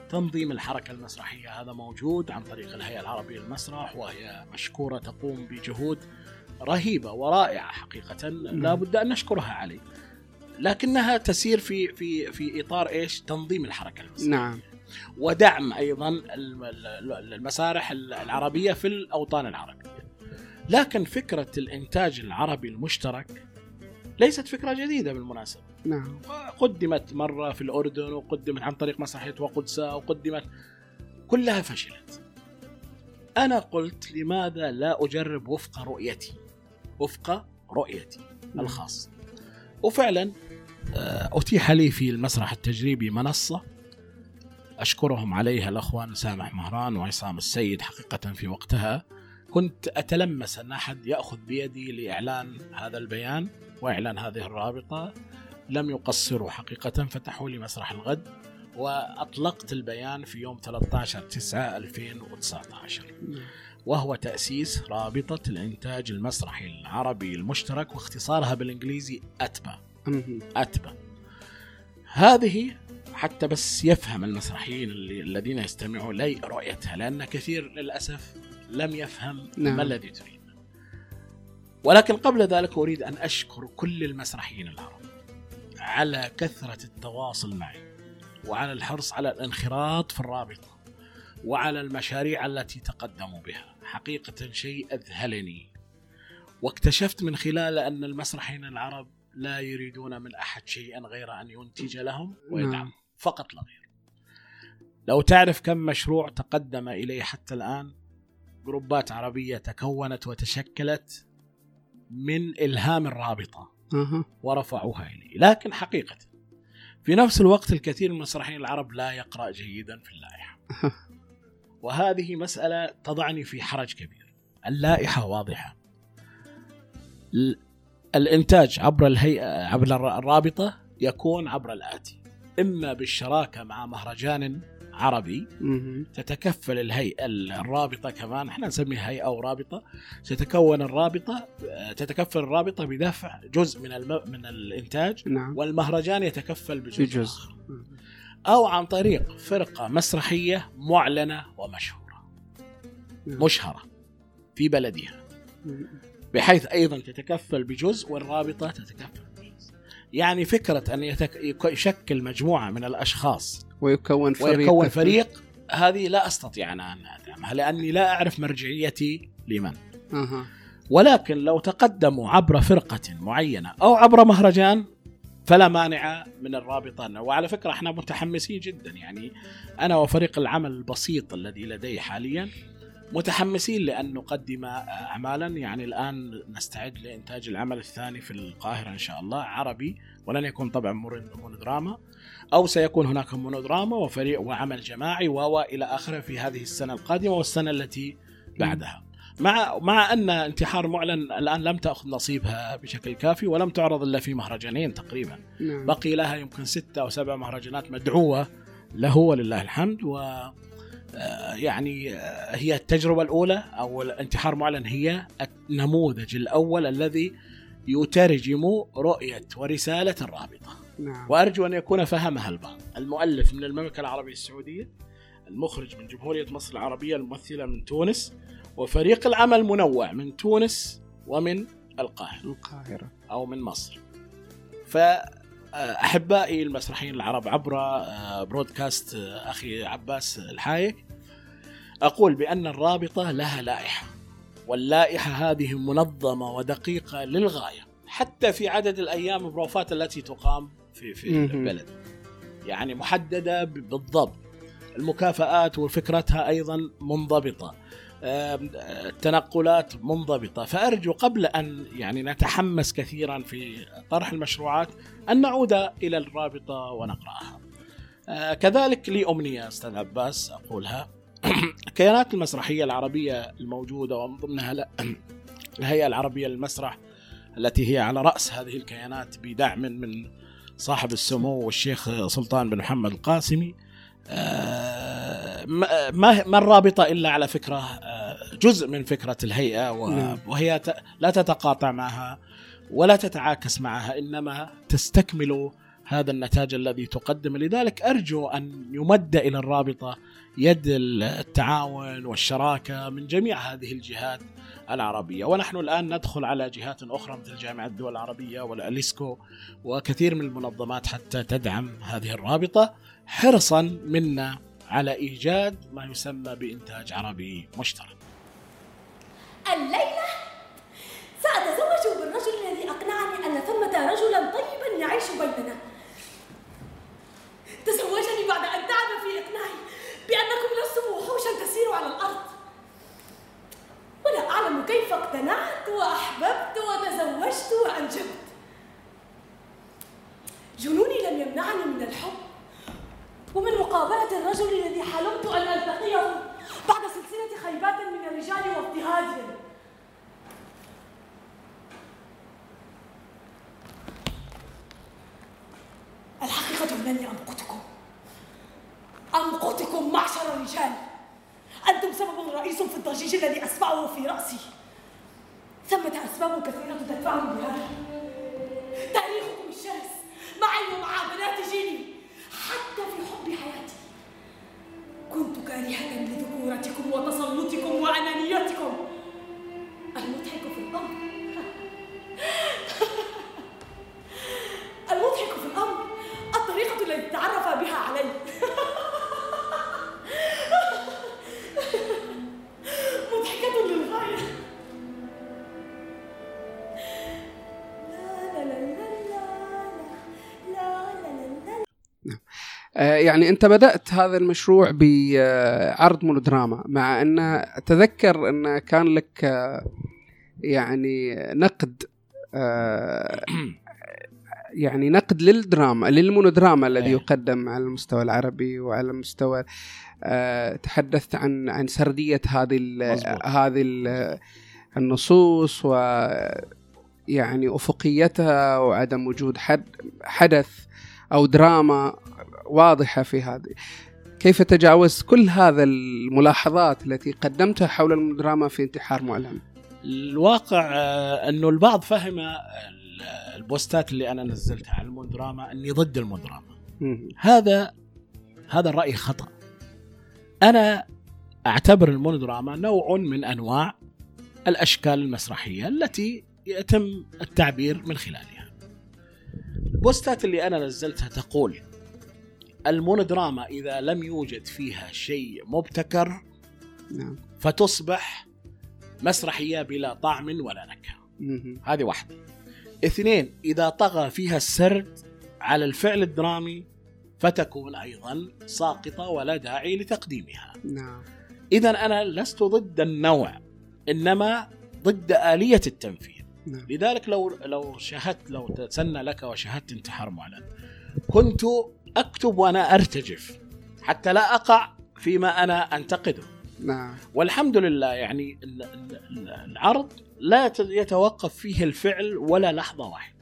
تنظيم الحركة المسرحية هذا موجود عن طريق الهيئة العربية للمسرح وهي مشكورة تقوم بجهود رهيبة ورائعة حقيقة لا بد أن نشكرها عليه. لكنها تسير في في في إطار إيش؟ تنظيم الحركة المسرحية. نعم. ودعم أيضا المسارح العربية في الأوطان العربية. لكن فكرة الإنتاج العربي المشترك ليست فكرة جديدة بالمناسبة. نعم. قدمت مرة في الأردن وقدمت عن طريق مسرحية وقدسة وقدمت كلها فشلت. أنا قلت لماذا لا أجرب وفق رؤيتي؟ وفق رؤيتي الخاصة وفعلا أتيح لي في المسرح التجريبي منصة أشكرهم عليها الأخوان سامح مهران وعصام السيد حقيقة في وقتها. كنت أتلمس أن أحد يأخذ بيدي لإعلان هذا البيان وإعلان هذه الرابطة. لم يقصروا حقيقة فتحوا لي مسرح الغد وأطلقت البيان في يوم 13 9 2019 وهو تأسيس رابطة الإنتاج المسرحي العربي المشترك واختصارها بالإنجليزي أتبا. أتبا. هذه حتى بس يفهم المسرحيين اللي الذين يستمعوا لي رؤيتها لأن كثير للأسف لم يفهم نعم. ما الذي تريد ولكن قبل ذلك أريد أن أشكر كل المسرحيين العرب على كثرة التواصل معي وعلى الحرص على الانخراط في الرابطة وعلى المشاريع التي تقدموا بها حقيقة شيء أذهلني واكتشفت من خلال أن المسرحيين العرب لا يريدون من أحد شيئا غير أن ينتج لهم ويدعم نعم. فقط لا غير لو تعرف كم مشروع تقدم إليه حتى الآن جروبات عربية تكونت وتشكلت من إلهام الرابطة. ورفعوها إليه. لكن حقيقة في نفس الوقت الكثير من المسرحيين العرب لا يقرأ جيدا في اللائحة. وهذه مسألة تضعني في حرج كبير. اللائحة واضحة. ال- الإنتاج عبر الهيئة عبر الر- الرابطة يكون عبر الآتي. إما بالشراكة مع مهرجان عربي. تتكفل الهيئة الرابطة كمان إحنا نسميها هيئة أو رابطة تتكون الرابطة تتكفل الرابطة بدفع جزء من الم... من الإنتاج نعم والمهرجان يتكفل بجزء, بجزء. آخر. أو عن طريق فرقة مسرحية معلنة ومشهورة نعم. مشهرة في بلدها. بحيث أيضا تتكفل بجزء والرابطة تتكفل يعني فكرة أن يتك... يك- يشكل مجموعة من الأشخاص ويكون فريق ويكون فريق هذه لا أستطيع أنا أن ادعمها لأني لا أعرف مرجعيتي لمن. أها. ولكن لو تقدموا عبر فرقة معينة أو عبر مهرجان فلا مانع من الرابطة. وعلى فكرة إحنا متحمسين جدا يعني أنا وفريق العمل البسيط الذي لدي حاليا متحمسين لأن نقدم اعمالا. يعني الآن نستعد لإنتاج العمل الثاني في القاهرة إن شاء الله عربي. ولن يكون طبعا مون- مونودراما أو سيكون هناك مونودراما وفريق وعمل جماعي و إلى آخره في هذه السنة القادمة والسنة التي بعدها. مع مع أن انتحار معلن الآن لم تأخذ نصيبها بشكل كافي ولم تعرض إلا في مهرجانين تقريبا. نعم. بقي لها يمكن ستة أو سبع مهرجانات مدعوة له ولله الحمد. و آه، يعني آه، هي التجربة الأولى أو الانتحار معلن هي النموذج الأول الذي يترجم رؤية ورسالة الرابطة نعم. وأرجو أن يكون فهمها البعض. المؤلف من المملكة العربية السعودية المخرج من جمهورية مصر العربية الممثلة من تونس وفريق العمل منوع من تونس ومن القاهرة. القاهرة. أو من مصر. فأحبائي المسرحيين العرب عبر آه، برودكاست آه، أخي عباس الحايك أقول بأن الرابطة لها لائحة واللائحة هذه منظمة ودقيقة للغاية حتى في عدد الأيام البروفات التي تقام في في. البلد. يعني محددة ب- بالضبط. المكافآت وفكرتها. آم، آه، التنقلات منضبطة فأرجو قبل أن يعني نتحمس كثيرا في طرح المشروعات أن نعود إلى الرابطة ونقرأها. آه، كذلك لي أمنية أستاذ عباس أقولها الكيانات المسرحية العربية الموجودة ومن ضمنها الهيئة العربية للمسرح التي هي على رأس هذه الكيانات بدعم من صاحب السمو والشيخ سلطان بن محمد القاسمي آه، ما ما الرابطة إلا على فكرة آه، جزء من فكرة الهيئة و- نعم. وهي لا تتقاطع معها ولا تتعاكس معها إنما تستكمل هذا النتاج الذي تقدم لذلك أرجو أن يمد إلى الرابطة يد التعاون والشراكة من جميع هذه الجهات العربية. ونحن الآن ندخل على جهات أخرى مثل جامعة الدول العربية والأليسكو وكثير من المنظمات حتى تدعم هذه الرابطة حرصا منا على إيجاد ما يسمى بإنتاج عربي مشترك. الليلة! سأتزوج بالرجل الذي أقنعني أن ثمة رجلا طيبا يعيش بيننا. تزوجني بعد أن تعب في إقناعي. بأنكم لستم وحوشا تسير على الأرض. ولا أعلم كيف اقتنعت وأحببت وتزوجت وأنجبت. جنوني لم يمنعني من الحب. ومن مقابلة الرجل الذي حلمت أن ألتقيه بعد سلسلة خيبات من الرجال واضطهادهم الحقيقة أنني أمقتكم أمقتكم معشر الرجال؟ أنتم سبب رئيس في الضجيج الذي أسمعه في رأسي. ثمة أسباب كثيرة تدفعني بهذا. تاريخكم الشرس معي ومع بنات جيلي حتى في يعني أنت بدأت هذا المشروع بعرض مونودراما مع أن أتذكر أن كان لك آه، يعني نقد آه، يعني نقد للدراما للمونودراما الذي إيه. يقدم على المستوى العربي وعلى المستوى آه، تحدثت عن عن سردية هذه ال-. هذه ال- النصوص و يعني أفقيتها وعدم وجود حد حدث أو دراما واضحة في هذه. كيف تجاوزت كل هذا الملاحظات التي قدمتها حول الدراما في انتحار معلن الواقع آه، أنه البعض فهم ال- البوستات اللي أنا نزلتها على المودراما أني ضد المودراما. هذا هذا الراي خطأ. أنا أعتبر المونودراما نوع من أنواع الأشكال المسرحية التي يتم التعبير من خلالها. البوستات اللي أنا نزلتها تقول المونودراما إذا لم يوجد فيها شيء مبتكر نعم. فتصبح مسرحية بلا طعم ولا نكهة. هذه واحدة. اثنين إذا طغى فيها السرد على الفعل الدرامي فتكون أيضا ساقطة ولا داعي لتقديمها. نعم. إذا أنا لست ضد النوع إنما ضد آلية التنفيذ. نعم. لذلك لو لو شاهدت لو تسنى لك وشاهدت انتحار معلن كنت أكتب وأنا أرتجف حتى لا أقع فيما أنا أنتقده. نعم. والحمد لله يعني العرض لا يتوقف فيه الفعل ولا لحظة واحدة.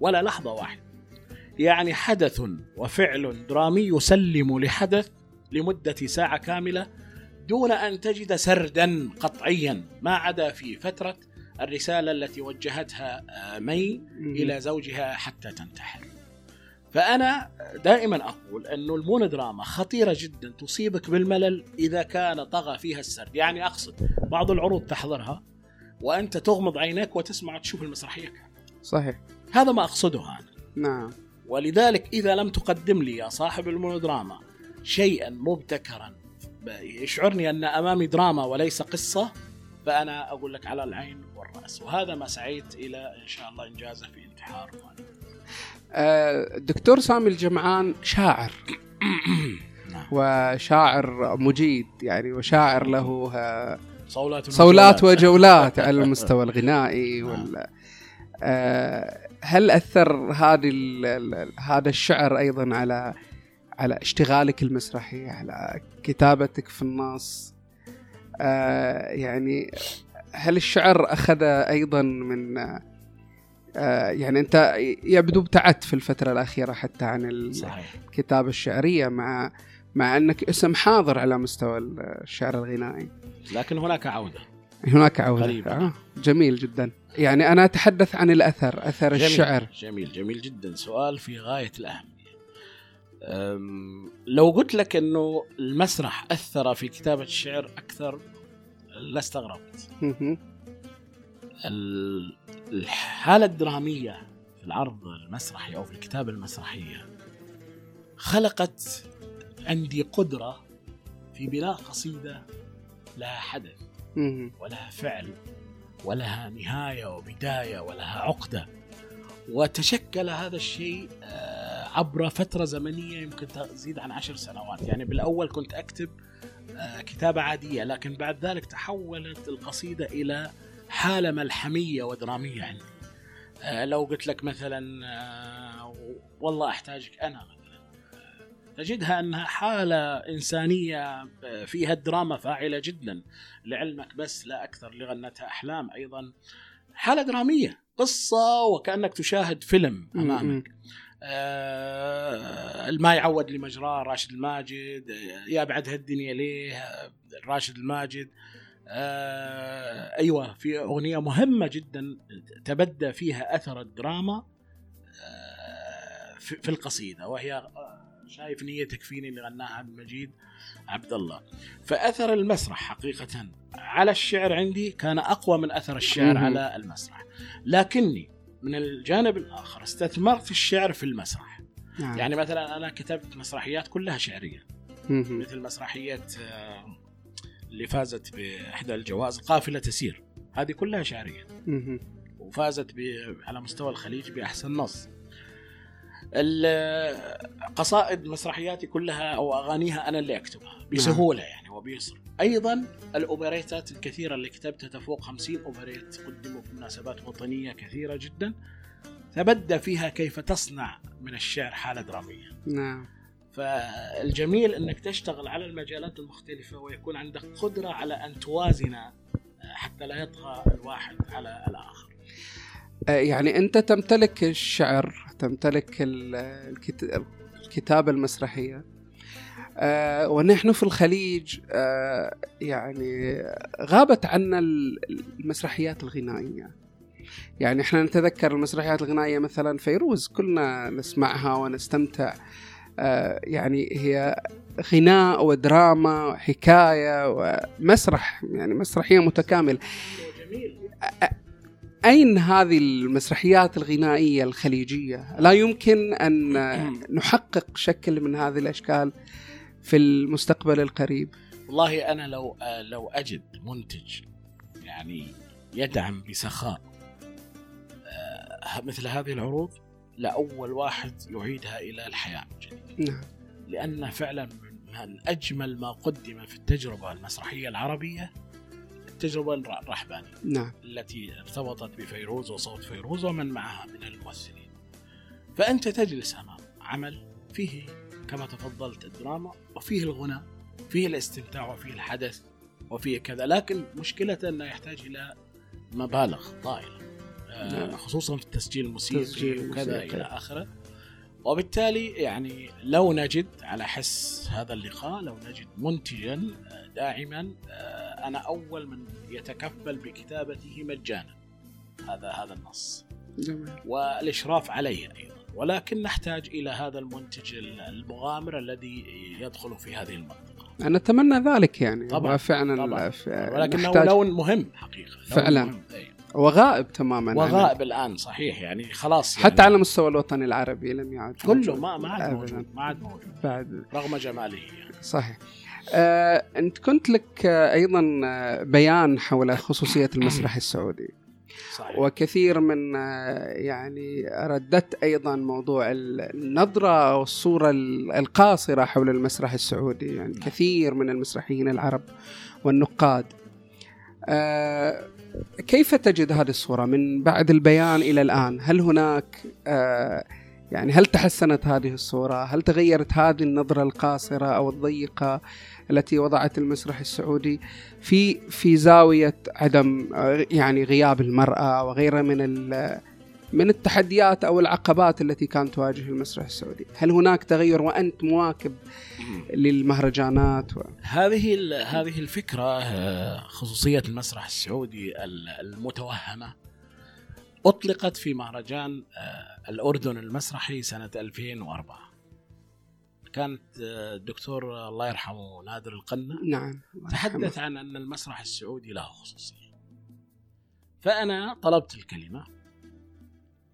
ولا لحظة واحدة. يعني حدث وفعل درامي يسلم لحدث لمدة ساعة كاملة دون أن تجد سردا قطعيا. ما عدا في فترة الرسالة التي وجهتها آه، مي إلى زوجها حتى تنتحر. فأنا دائما أقول أنه المونودراما خطيرة جدا تصيبك بالملل إذا كان طغى فيها السرد. يعني أقصد بعض العروض تحضرها وأنت تغمض عينيك وتسمع تشوف المسرحية صحيح. هذا ما أقصده أنا. نعم. ولذلك إذا لم تقدم لي يا صاحب المونودراما شيئا مبتكرا يشعرني أن أمامي دراما وليس قصة فأنا أقول لك على العين والرأس. وهذا ما سعيت إلى إن شاء الله إنجازه في انتحار. وأنا. آه، الدكتور سامي الجمعان شاعر نعم. وشاعر مجيد يعني وشاعر له آه، صولات صولات وجولات. على المستوى الغنائي وال آه، هل أثر هذه هذا الشعر أيضا على على اشتغالك المسرحي على كتابتك في النص آه، يعني هل الشعر أخذ أيضا من آه، يعني أنت يبدو ابتعدت في الفترة الأخيرة حتى عن الكتابة الشعرية مع مع أنك اسم حاضر على مستوى الشعر الغنائي. لكن هناك عودة. هناك عودة. قريبة. آه جميل جدا. يعني أنا أتحدث عن الأثر أثر جميل. الشعر. جميل جميل جدا. سؤال في غاية الأهمية. أم، لو قلت لك أنه المسرح أثر في كتابة الشعر أكثر لاستغربت الحالة الدرامية في العرض المسرحي أو في الكتابة المسرحية خلقت عندي قدرة في بناء قصيدة لها حدث. ولها فعل ولها نهاية وبداية ولها عقدة وتشكل هذا الشيء آه، عبر فترة زمنية يمكن تزيد عن عشر سنوات يعني بالأول كنت أكتب آه، كتابة عادية لكن بعد ذلك تحولت القصيدة إلى حالة ملحمية ودرامية عندي. آه، لو قلت لك مثلا آه، والله أحتاجك أنا تجدها أنها حالة إنسانية آه، فيها الدراما فاعلة جدا لعلمك بس لا أكثر لغنتها أحلام أيضا. حالة درامية قصة وكأنك تشاهد فيلم أمامك. آه الما يعود لمجراه راشد الماجد. يا بعدها الدنيا ليه؟ راشد الماجد. آه، أيوه في أغنية مهمة جدا تبدى فيها أثر الدراما آه، في في القصيدة وهي آه، شايف نيتك فيني اللي غناها عبد المجيد عبد الله فأثر المسرح حقيقة على الشعر عندي كان أقوى من أثر الشعر. على المسرح لكني من الجانب الآخر استثمرت الشعر في المسرح نعم. يعني مثلا أنا كتبت مسرحيات كلها شعرية مهم. مثل مسرحية آه، اللي فازت بإحدى الجوائز قافلة تسير. هذه كلها شعرية. وفازت على مستوى الخليج بأحسن نص. قصائد مسرحياتي كلها أو أغانيها أنا اللي أكتبها بسهولة يعني وبيسر. أيضا الأوبريتات الكثيرة اللي كتبتها تفوق 50 أوبريت قدموا في مناسبات وطنية كثيرة جدا. تبدى فيها كيف تصنع من الشعر حالة درامية. نعم. فالجميل إنك تشتغل على المجالات المختلفة ويكون عندك قدرة على أن توازن حتى لا يطغى الواحد على الآخر. آه، يعني أنت تمتلك الشعر تمتلك ال- الكت- الكتابة المسرحية آه، ونحن في الخليج آه، يعني غابت عنا ال- المسرحيات الغنائية يعني إحنا نتذكر المسرحيات الغنائية مثلا فيروز كلنا نسمعها ونستمتع آه، يعني هي غناء ودراما وحكاية ومسرح يعني مسرحية متكاملة جميل أين هذه المسرحيات الغنائية الخليجية؟ لا يمكن أن نحقق شكل من هذه الأشكال في المستقبل القريب والله أنا لو لو اجد منتج يعني يدعم بسخاء آه، مثل هذه العروض لأول واحد يعيدها إلى الحياة من جديد. نعم لأن فعلا من أجمل ما قدم في التجربة المسرحية العربية التجربة الر- الرحبانية نعم التي ارتبطت بفيروز وصوت فيروز ومن معها من الممثلين فأنت تجلس أمام عمل فيه كما تفضلت الدراما وفيه الغنى فيه الاستمتاع وفيه الحدث وفيه كذا لكن مشكلة أنه يحتاج إلى مبالغ طائلة. خصوصا في التسجيل الموسيقي تسجيل وكذا. إلى آخره وبالتالي يعني لو نجد على حس هذا اللقاء لو نجد منتجا آه، داعما آه، أنا أول من يتكفل بكتابته مجانا هذا هذا النص جميل والإشراف عليه أيضا ولكن نحتاج إلى هذا المنتج المغامر الذي يدخل في هذه المنطقة أنا أتمنى ذلك يعني طبعاً، فعلا طبعاً. ولكنه نحتاج- لون مهم حقيقة لون فعلاً. مهم. أي. وغائب تماما عن- وغائب الآن صحيح يعني خلاص يعني. حتى على مستوى الوطن العربي لم يعد كله. ما ما عاد. موجود ما عاد موجود. بعد. رغم جماله يعني. صحيح. آه، أنت كنت لك آه، أيضا آه، بيان حول خصوصية المسرح السعودي. صحيح. وكثير من آه، يعني ردت أيضا موضوع النظرة والصورة ال- القاصرة حول المسرح السعودي يعني كثير من المسرحيين العرب والنقاد. آه، كيف تجد هذه الصورة من بعد البيان إلى الآن؟ هل هناك آه، يعني هل تحسنت هذه الصورة؟ هل تغيرت هذه النظرة القاصرة أو الضيقة التي وضعت المسرح السعودي في في زاوية عدم آه، يعني غياب المرأة وغيرها من من التحديات أو العقبات التي كانت تواجه المسرح السعودي، هل هناك تغير وأنت مواكب للمهرجانات و... هذه هذه الفكرة آه، خصوصية المسرح السعودي ال- المتوهمة أطلقت في مهرجان آه، الأردن المسرحي سنة 2004 كانت الدكتور آه، الله يرحمه نادر القنة نعم تحدث. عن أن المسرح السعودي له خصوصية. فأنا طلبت الكلمة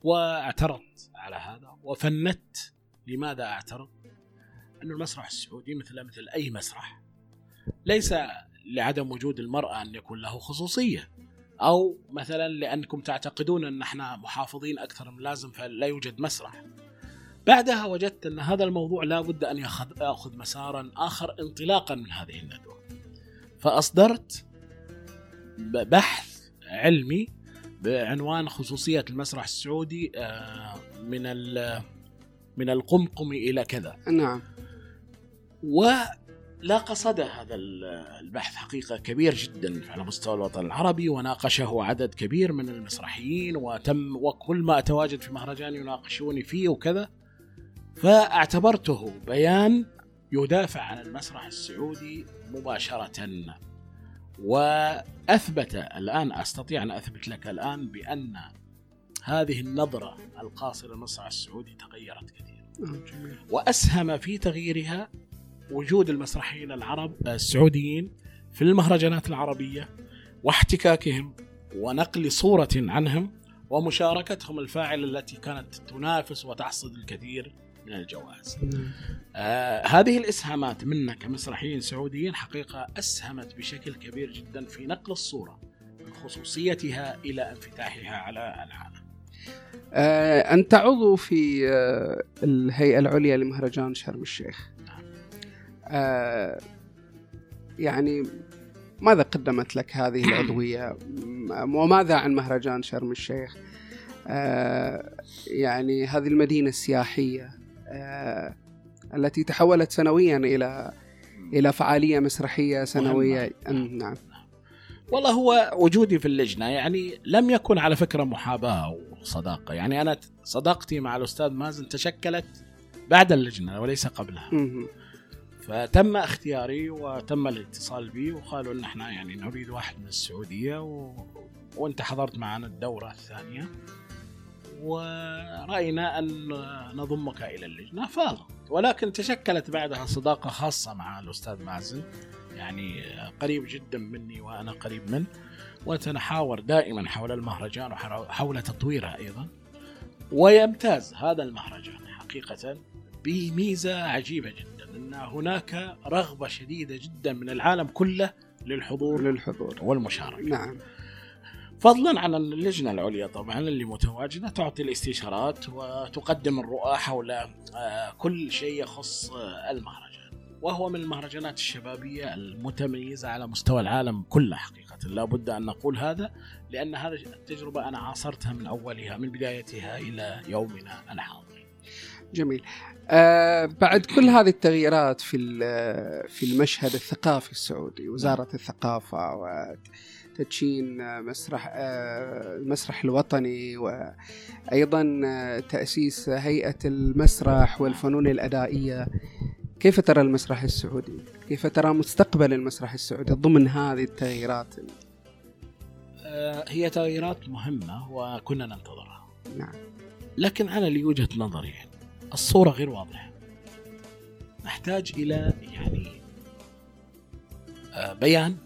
واعترضت على هذا وفندت لماذا أعترض؟ أن المسرح السعودي مثل مثل أي مسرح ليس لعدم وجود المرأة أن يكون له خصوصية أو مثلا لأنكم تعتقدون أن إحنا محافظين أكثر من اللازم فلا يوجد مسرح بعدها وجدت أن هذا الموضوع لا بد أن يأخذ, مسارا آخر انطلاقا من هذه الندوة فأصدرت بحث علمي بعنوان خصوصية المسرح السعودي آه، من ال- من القمقم إلى كذا. نعم. ولاقى صدى هذا ال- البحث حقيقة كبير جدا على مستوى الوطن العربي وناقشه عدد كبير من المسرحيين وتم وكل ما أتواجد في مهرجان يناقشوني فيه وكذا. فاعتبرته بيان يدافع عن المسرح السعودي مباشرة. وأثبت الآن أستطيع أن أثبت لك الآن بأن هذه النظرة القاصرة للمسرح السعودي تغيرت كثيرا. جميل. وأسهم في تغييرها وجود المسرحيين العرب السعوديين في المهرجانات العربية واحتكاكهم ونقل صورة عنهم ومشاركتهم الفاعلة التي كانت تنافس وتحصد الكثير. من الجوائز آه هذه الإسهامات منا كمسرحيين سعوديين حقيقة أسهمت بشكل كبير جدا في نقل الصورة من خصوصيتها إلى انفتاحها على العالم. آه، أنت عضو في آه، الهيئة العليا لمهرجان شرم الشيخ. آه، يعني ماذا قدمت لك هذه العضوية؟ م- وماذا عن مهرجان شرم الشيخ؟ آه، يعني هذه المدينة السياحية. التي تحولت سنويا فعالية مسرحية سنوية. مهمة. أم، نعم. والله هو وجودي في اللجنة يعني لم يكن على فكرة محاباة وصداقة يعني أنا صداقتي مع الأستاذ مازن تشكلت بعد اللجنة وليس قبلها. فتم اختياري وتم الاتصال بي وقالوا إن إحنا يعني نريد واحد من السعودية و... وأنت حضرت معنا الدورة الثانية. ورأينا أن نضمك إلى اللجنة. فاضت. ولكن تشكلت بعدها صداقة خاصة مع الأستاذ مازن. يعني قريب جدا مني وأنا قريب منه. ونتحاور دائما حول المهرجان وحول تطويره أيضا. ويمتاز هذا المهرجان حقيقة بميزة عجيبة جدا. إن هناك رغبة شديدة جدا من العالم كله للحضور للحضور. والمشاركة. نعم. فضلا عن أن اللجنة العليا طبعا اللي متواجدة تعطي الاستشارات وتقدم الرؤى حول آه، كل شيء يخص آه، المهرجان. وهو من المهرجانات الشبابية المتميزة على مستوى العالم كله حقيقة. لا بد أن نقول هذا لأن هذه التجربة أنا عاصرتها من أولها من بدايتها إلى يومنا الحاضر. جميل. آه بعد كل هذه التغييرات في ال- في المشهد الثقافي السعودي وزارة الثقافة وتدشين آه، مسرح آه، المسرح الوطني وأيضا آه، تأسيس هيئة المسرح والفنون الأدائية كيف ترى المسرح السعودي؟ كيف ترى مستقبل المسرح السعودي ضمن هذه التغييرات؟ هي تغييرات مهمة وكنا ننتظرها نعم لكن أنا لوجهه نظري الصورة غير واضحة نحتاج إلى يعني بيان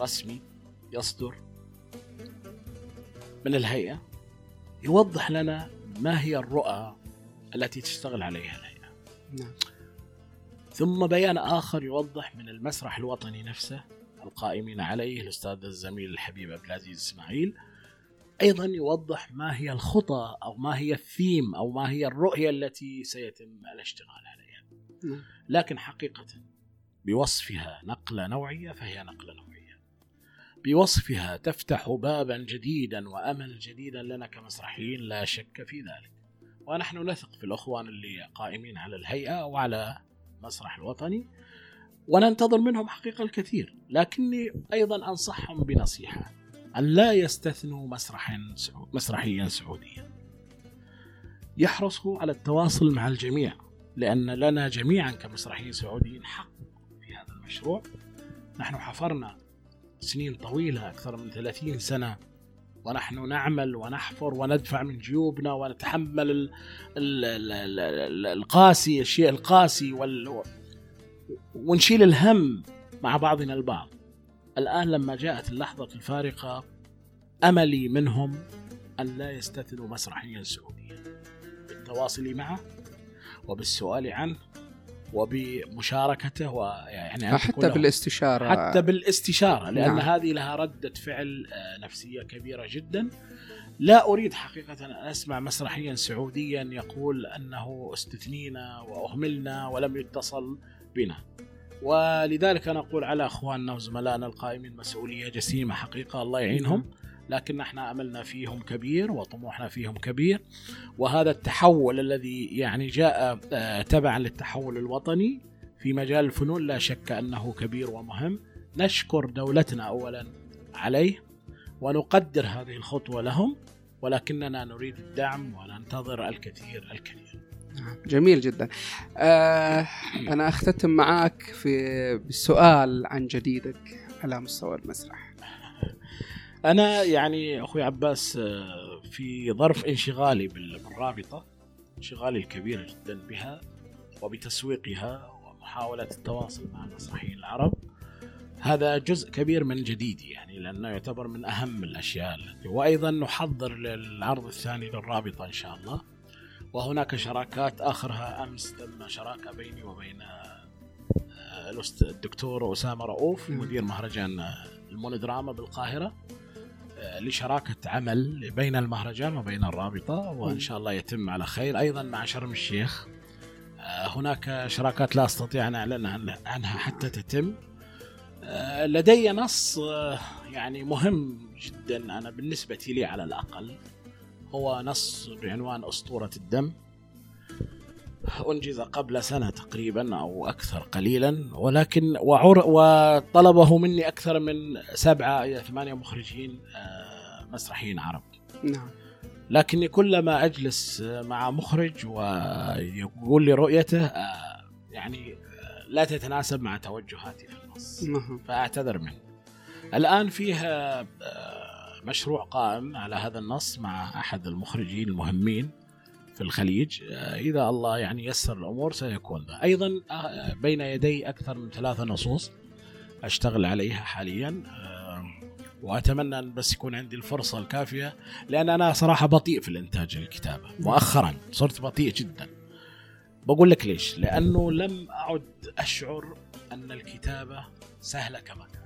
رسمي يصدر من الهيئة يوضح لنا ما هي الرؤى التي تشتغل عليها الهيئة. نعم. ثم بيان آخر يوضح من المسرح الوطني نفسه القائمين عليه الأستاذ الزميل الحبيب عبد العزيز إسماعيل. أيضا يوضح ما هي الخطى أو ما هي الثيم أو ما هي الرؤية التي سيتم الاشتغال عليها. نعم. لكن حقيقة بوصفها نقلة نوعية فهي نقلة نوعية. بوصفها تفتح بابا جديدا وأمل جديدا لنا كمسرحيين لا شك في ذلك. ونحن نثق في الأخوان اللي قائمين على الهيئة وعلى المسرح الوطني وننتظر منهم حقيقة الكثير. لكني أيضا أنصحهم بنصيحة أن لا يستثنوا مسرحا مسرحيا سعوديا. يحرصوا على التواصل مع الجميع لأن لنا جميعا كمسرحيين سعوديين حق في هذا المشروع. نحن حفرنا سنين طويلة أكثر من 30 سنة. ونحن نعمل ونحفر وندفع من جيوبنا ونتحمل ال ال ال ال ال القاسي الشيء القاسي وال ونشيل الهم مع بعضنا البعض. الآن لما جاءت اللحظة الفارقة أملي منهم أن لا يستثنوا مسرحيا سعوديا. بالتواصل معه وبالسؤال عنه وبمشاركته ويعني حتى بالاستشارة حتى بالاستشارة لأن نعم. نعم. هذه لها ردة فعل آه، نفسية كبيرة جدا لا أريد حقيقة أن أسمع مسرحيا سعوديا يقول أنه استثنينا وأهملنا ولم يتصل بنا ولذلك أنا أقول على أخواننا وزملائنا القائمين مسؤولية جسيمة حقيقة الله يعينهم لكن إحنا املنا فيهم كبير وطموحنا فيهم كبير. وهذا التحول الذي يعني جاء آه، تبعا للتحول الوطني في مجال الفنون لا شك أنه كبير ومهم. نشكر دولتنا اولا عليه ونقدر هذه الخطوة لهم ولكننا نريد الدعم وننتظر الكثير الكثير. جميل جدا. آه أنا أختتم معاك في بالسؤال عن جديدك على مستوى المسرح. أنا يعني أخوي عباس آه، في ظرف انشغالي بال- بالرابطة انشغالي الكبير جدا بها وبتسويقها ومحاولة التواصل مع المسرحيين العرب. هذا جزء كبير من جديدي يعني لأنه يعتبر من أهم الأشياء التي وأيضا نحضر للعرض الثاني للرابطة إن شاء الله. وهناك شراكات آخرها أمس تم شراكة بيني وبين آه، الدكتور أسامة رؤوف. مدير مهرجان المونودراما بالقاهرة. آه، لشراكة عمل بين المهرجان وبين الرابطة وإن شاء الله يتم على خير. أيضا مع شرم الشيخ آه، هناك شراكات لا أستطيع أن أعلن عن- عنها حتى تتم. آه، لدي نص يعني مهم جدا أنا بالنسبة لي على الأقل. هو نص بعنوان أسطورة الدم. أنجز قبل سنة تقريبا أو أكثر قليلا ولكن وعر وطلبه مني أكثر من سبعة إلى ثمانية مخرجين آه، مسرحيين عرب. نعم. لكني كلما أجلس مع مخرج ويقول لي رؤيته آه، يعني آه، لا تتناسب مع توجهاتي في النص. نعم. فأعتذر منه. الآن فيها مشروع قائم على هذا النص مع أحد المخرجين المهمين. في الخليج آه، إذا الله يعني يسر الأمور سيكون ذا. أيضا آه، بين يدي أكثر من ثلاثة نصوص أشتغل عليها حاليا آه، وأتمنى أن بس يكون عندي الفرصة الكافية لأن أنا صراحة بطيء في الإنتاج الكتابة مؤخرا صرت بطيء جدا. بقول لك ليش؟ لأنه لم أعد أشعر أن الكتابة سهلة كما كانت.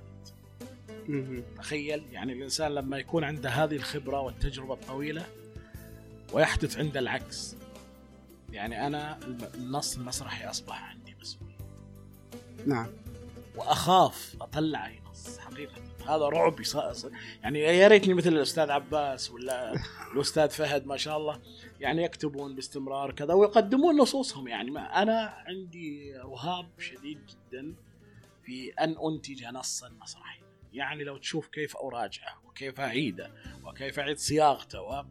تخيل يعني الإنسان لما يكون عنده هذه الخبرة والتجربة الطويلة ويحدث عنده العكس. يعني أنا الم- النص المسرحي أصبح عندي مسؤوليه نعم. وأخاف أطلع أي نص حقيقة. هذا رعب يعني يا ريتني مثل الأستاذ عباس ولا الأستاذ فهد ما شاء الله يعني يكتبون باستمرار كذا ويقدمون نصوصهم. يعني ما أنا عندي رهاب شديد جدا في أن أنتج نصا مسرحيا. يعني لو تشوف كيف أراجعه وكيف أعيده وكيف أعيد صياغته و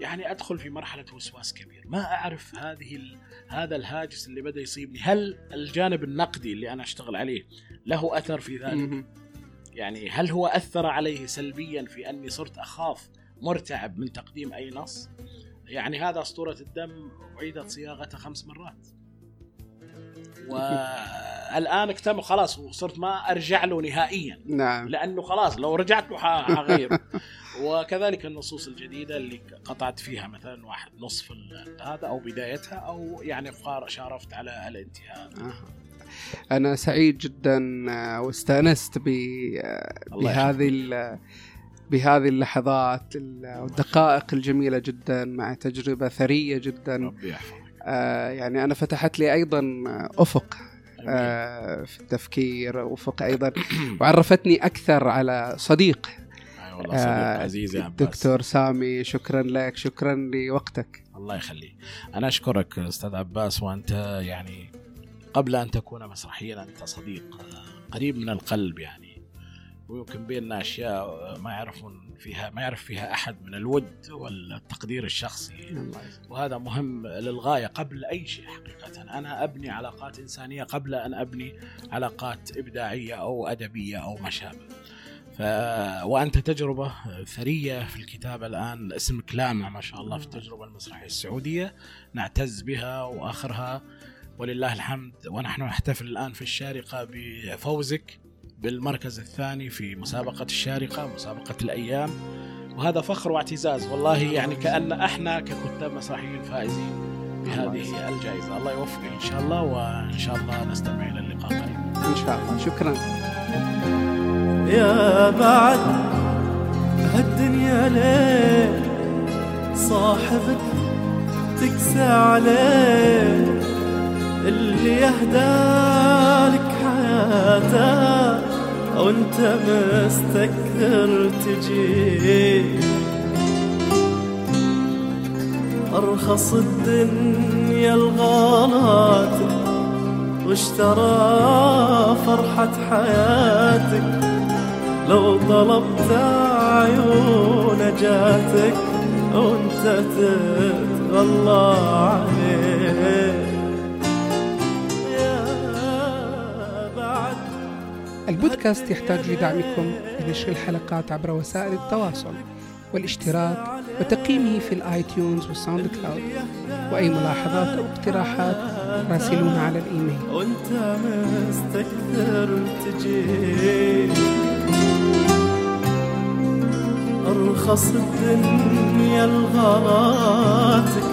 يعني أدخل في مرحلة وسواس كبير. ما أعرف هذه ال... هذا الهاجس اللي بدأ يصيبني. هل الجانب النقدي اللي أنا أشتغل عليه له أثر في ذلك. يعني هل هو أثر عليه سلبيا في أني صرت أخاف مرتعب من تقديم أي نص؟ يعني هذا أسطورة الدم أعيدت صياغته خمس مرات. والآن اكتمل خلاص وصرت ما أرجع له نهائيا. نعم. لأنه خلاص لو رجعت له حغير وكذلك النصوص الجديدة اللي قطعت فيها مثلا واحد نصف هذا أو بدايتها أو يعني شارفت على الانتهاء. آه. أنا سعيد جدا آه، واستأنست ب آه، بهذه بهذه اللحظات ال- والدقائق الجميلة جدا مع تجربة ثرية جدا. ربي آه، يعني أنا فتحت لي أمين. آه، في التفكير أفق أيضا. وعرفتني أكثر على صديق والله صديق آه، عزيز يا عباس. دكتور سامي شكرا لك شكرا لوقتك. الله يخليك. أنا أشكرك أستاذ عباس وأنت يعني قبل أن تكون مسرحيا أنت صديق آه، قريب من القلب يعني. ويمكن بيننا أشياء ما يعرفون فيها ما يعرف فيها أحد من الود والتقدير الشخصي. وهذا مهم للغاية قبل أي شيء حقيقة. أنا أبني علاقات إنسانية قبل أن أبني علاقات إبداعية أو أدبية أو ما شابه. وأنت تجربة ثرية في الكتابة الآن. اسمك لامع ما شاء الله في التجربة المسرحية السعودية. نعتز بها وآخرها. ولله الحمد ونحن نحتفل الآن في الشارقة بفوزك بالمركز الثاني في مسابقة الشارقة مسابقة الأيام. وهذا فخر واعتزاز والله يعني كأن إحنا ككتاب مسرحيين فائزين بهذه الجائزة. الله يوفقك إن شاء الله وإن شاء الله نستمع إلى اللقاء قريبا. إن شاء الله. شكرا. يا بعد هالدنيا ليه صاحبك تكسى عليه اللي يهدالك حياته وانت مستكثر تجي. أرخص الدنيا الغالات واشترى فرحة حياتك. لو طلبت عيون جاتك وانت تتغلى عليه. يا بعد. البودكاست يحتاج لدعمكم لنشر الحلقات عبر وسائل التواصل والاشتراك وتقييمه في ال iTunes وال SoundCloud. وأي ملاحظات أو اقتراحات راسلونا على الإيميل. وانت مستكثر تجي أرخص الدنيا لغلاتك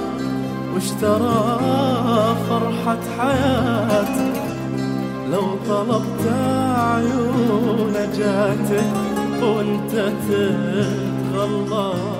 واشترى فرحة حياتك؟ لو طلبت عيون جاتك وانت تتغلى.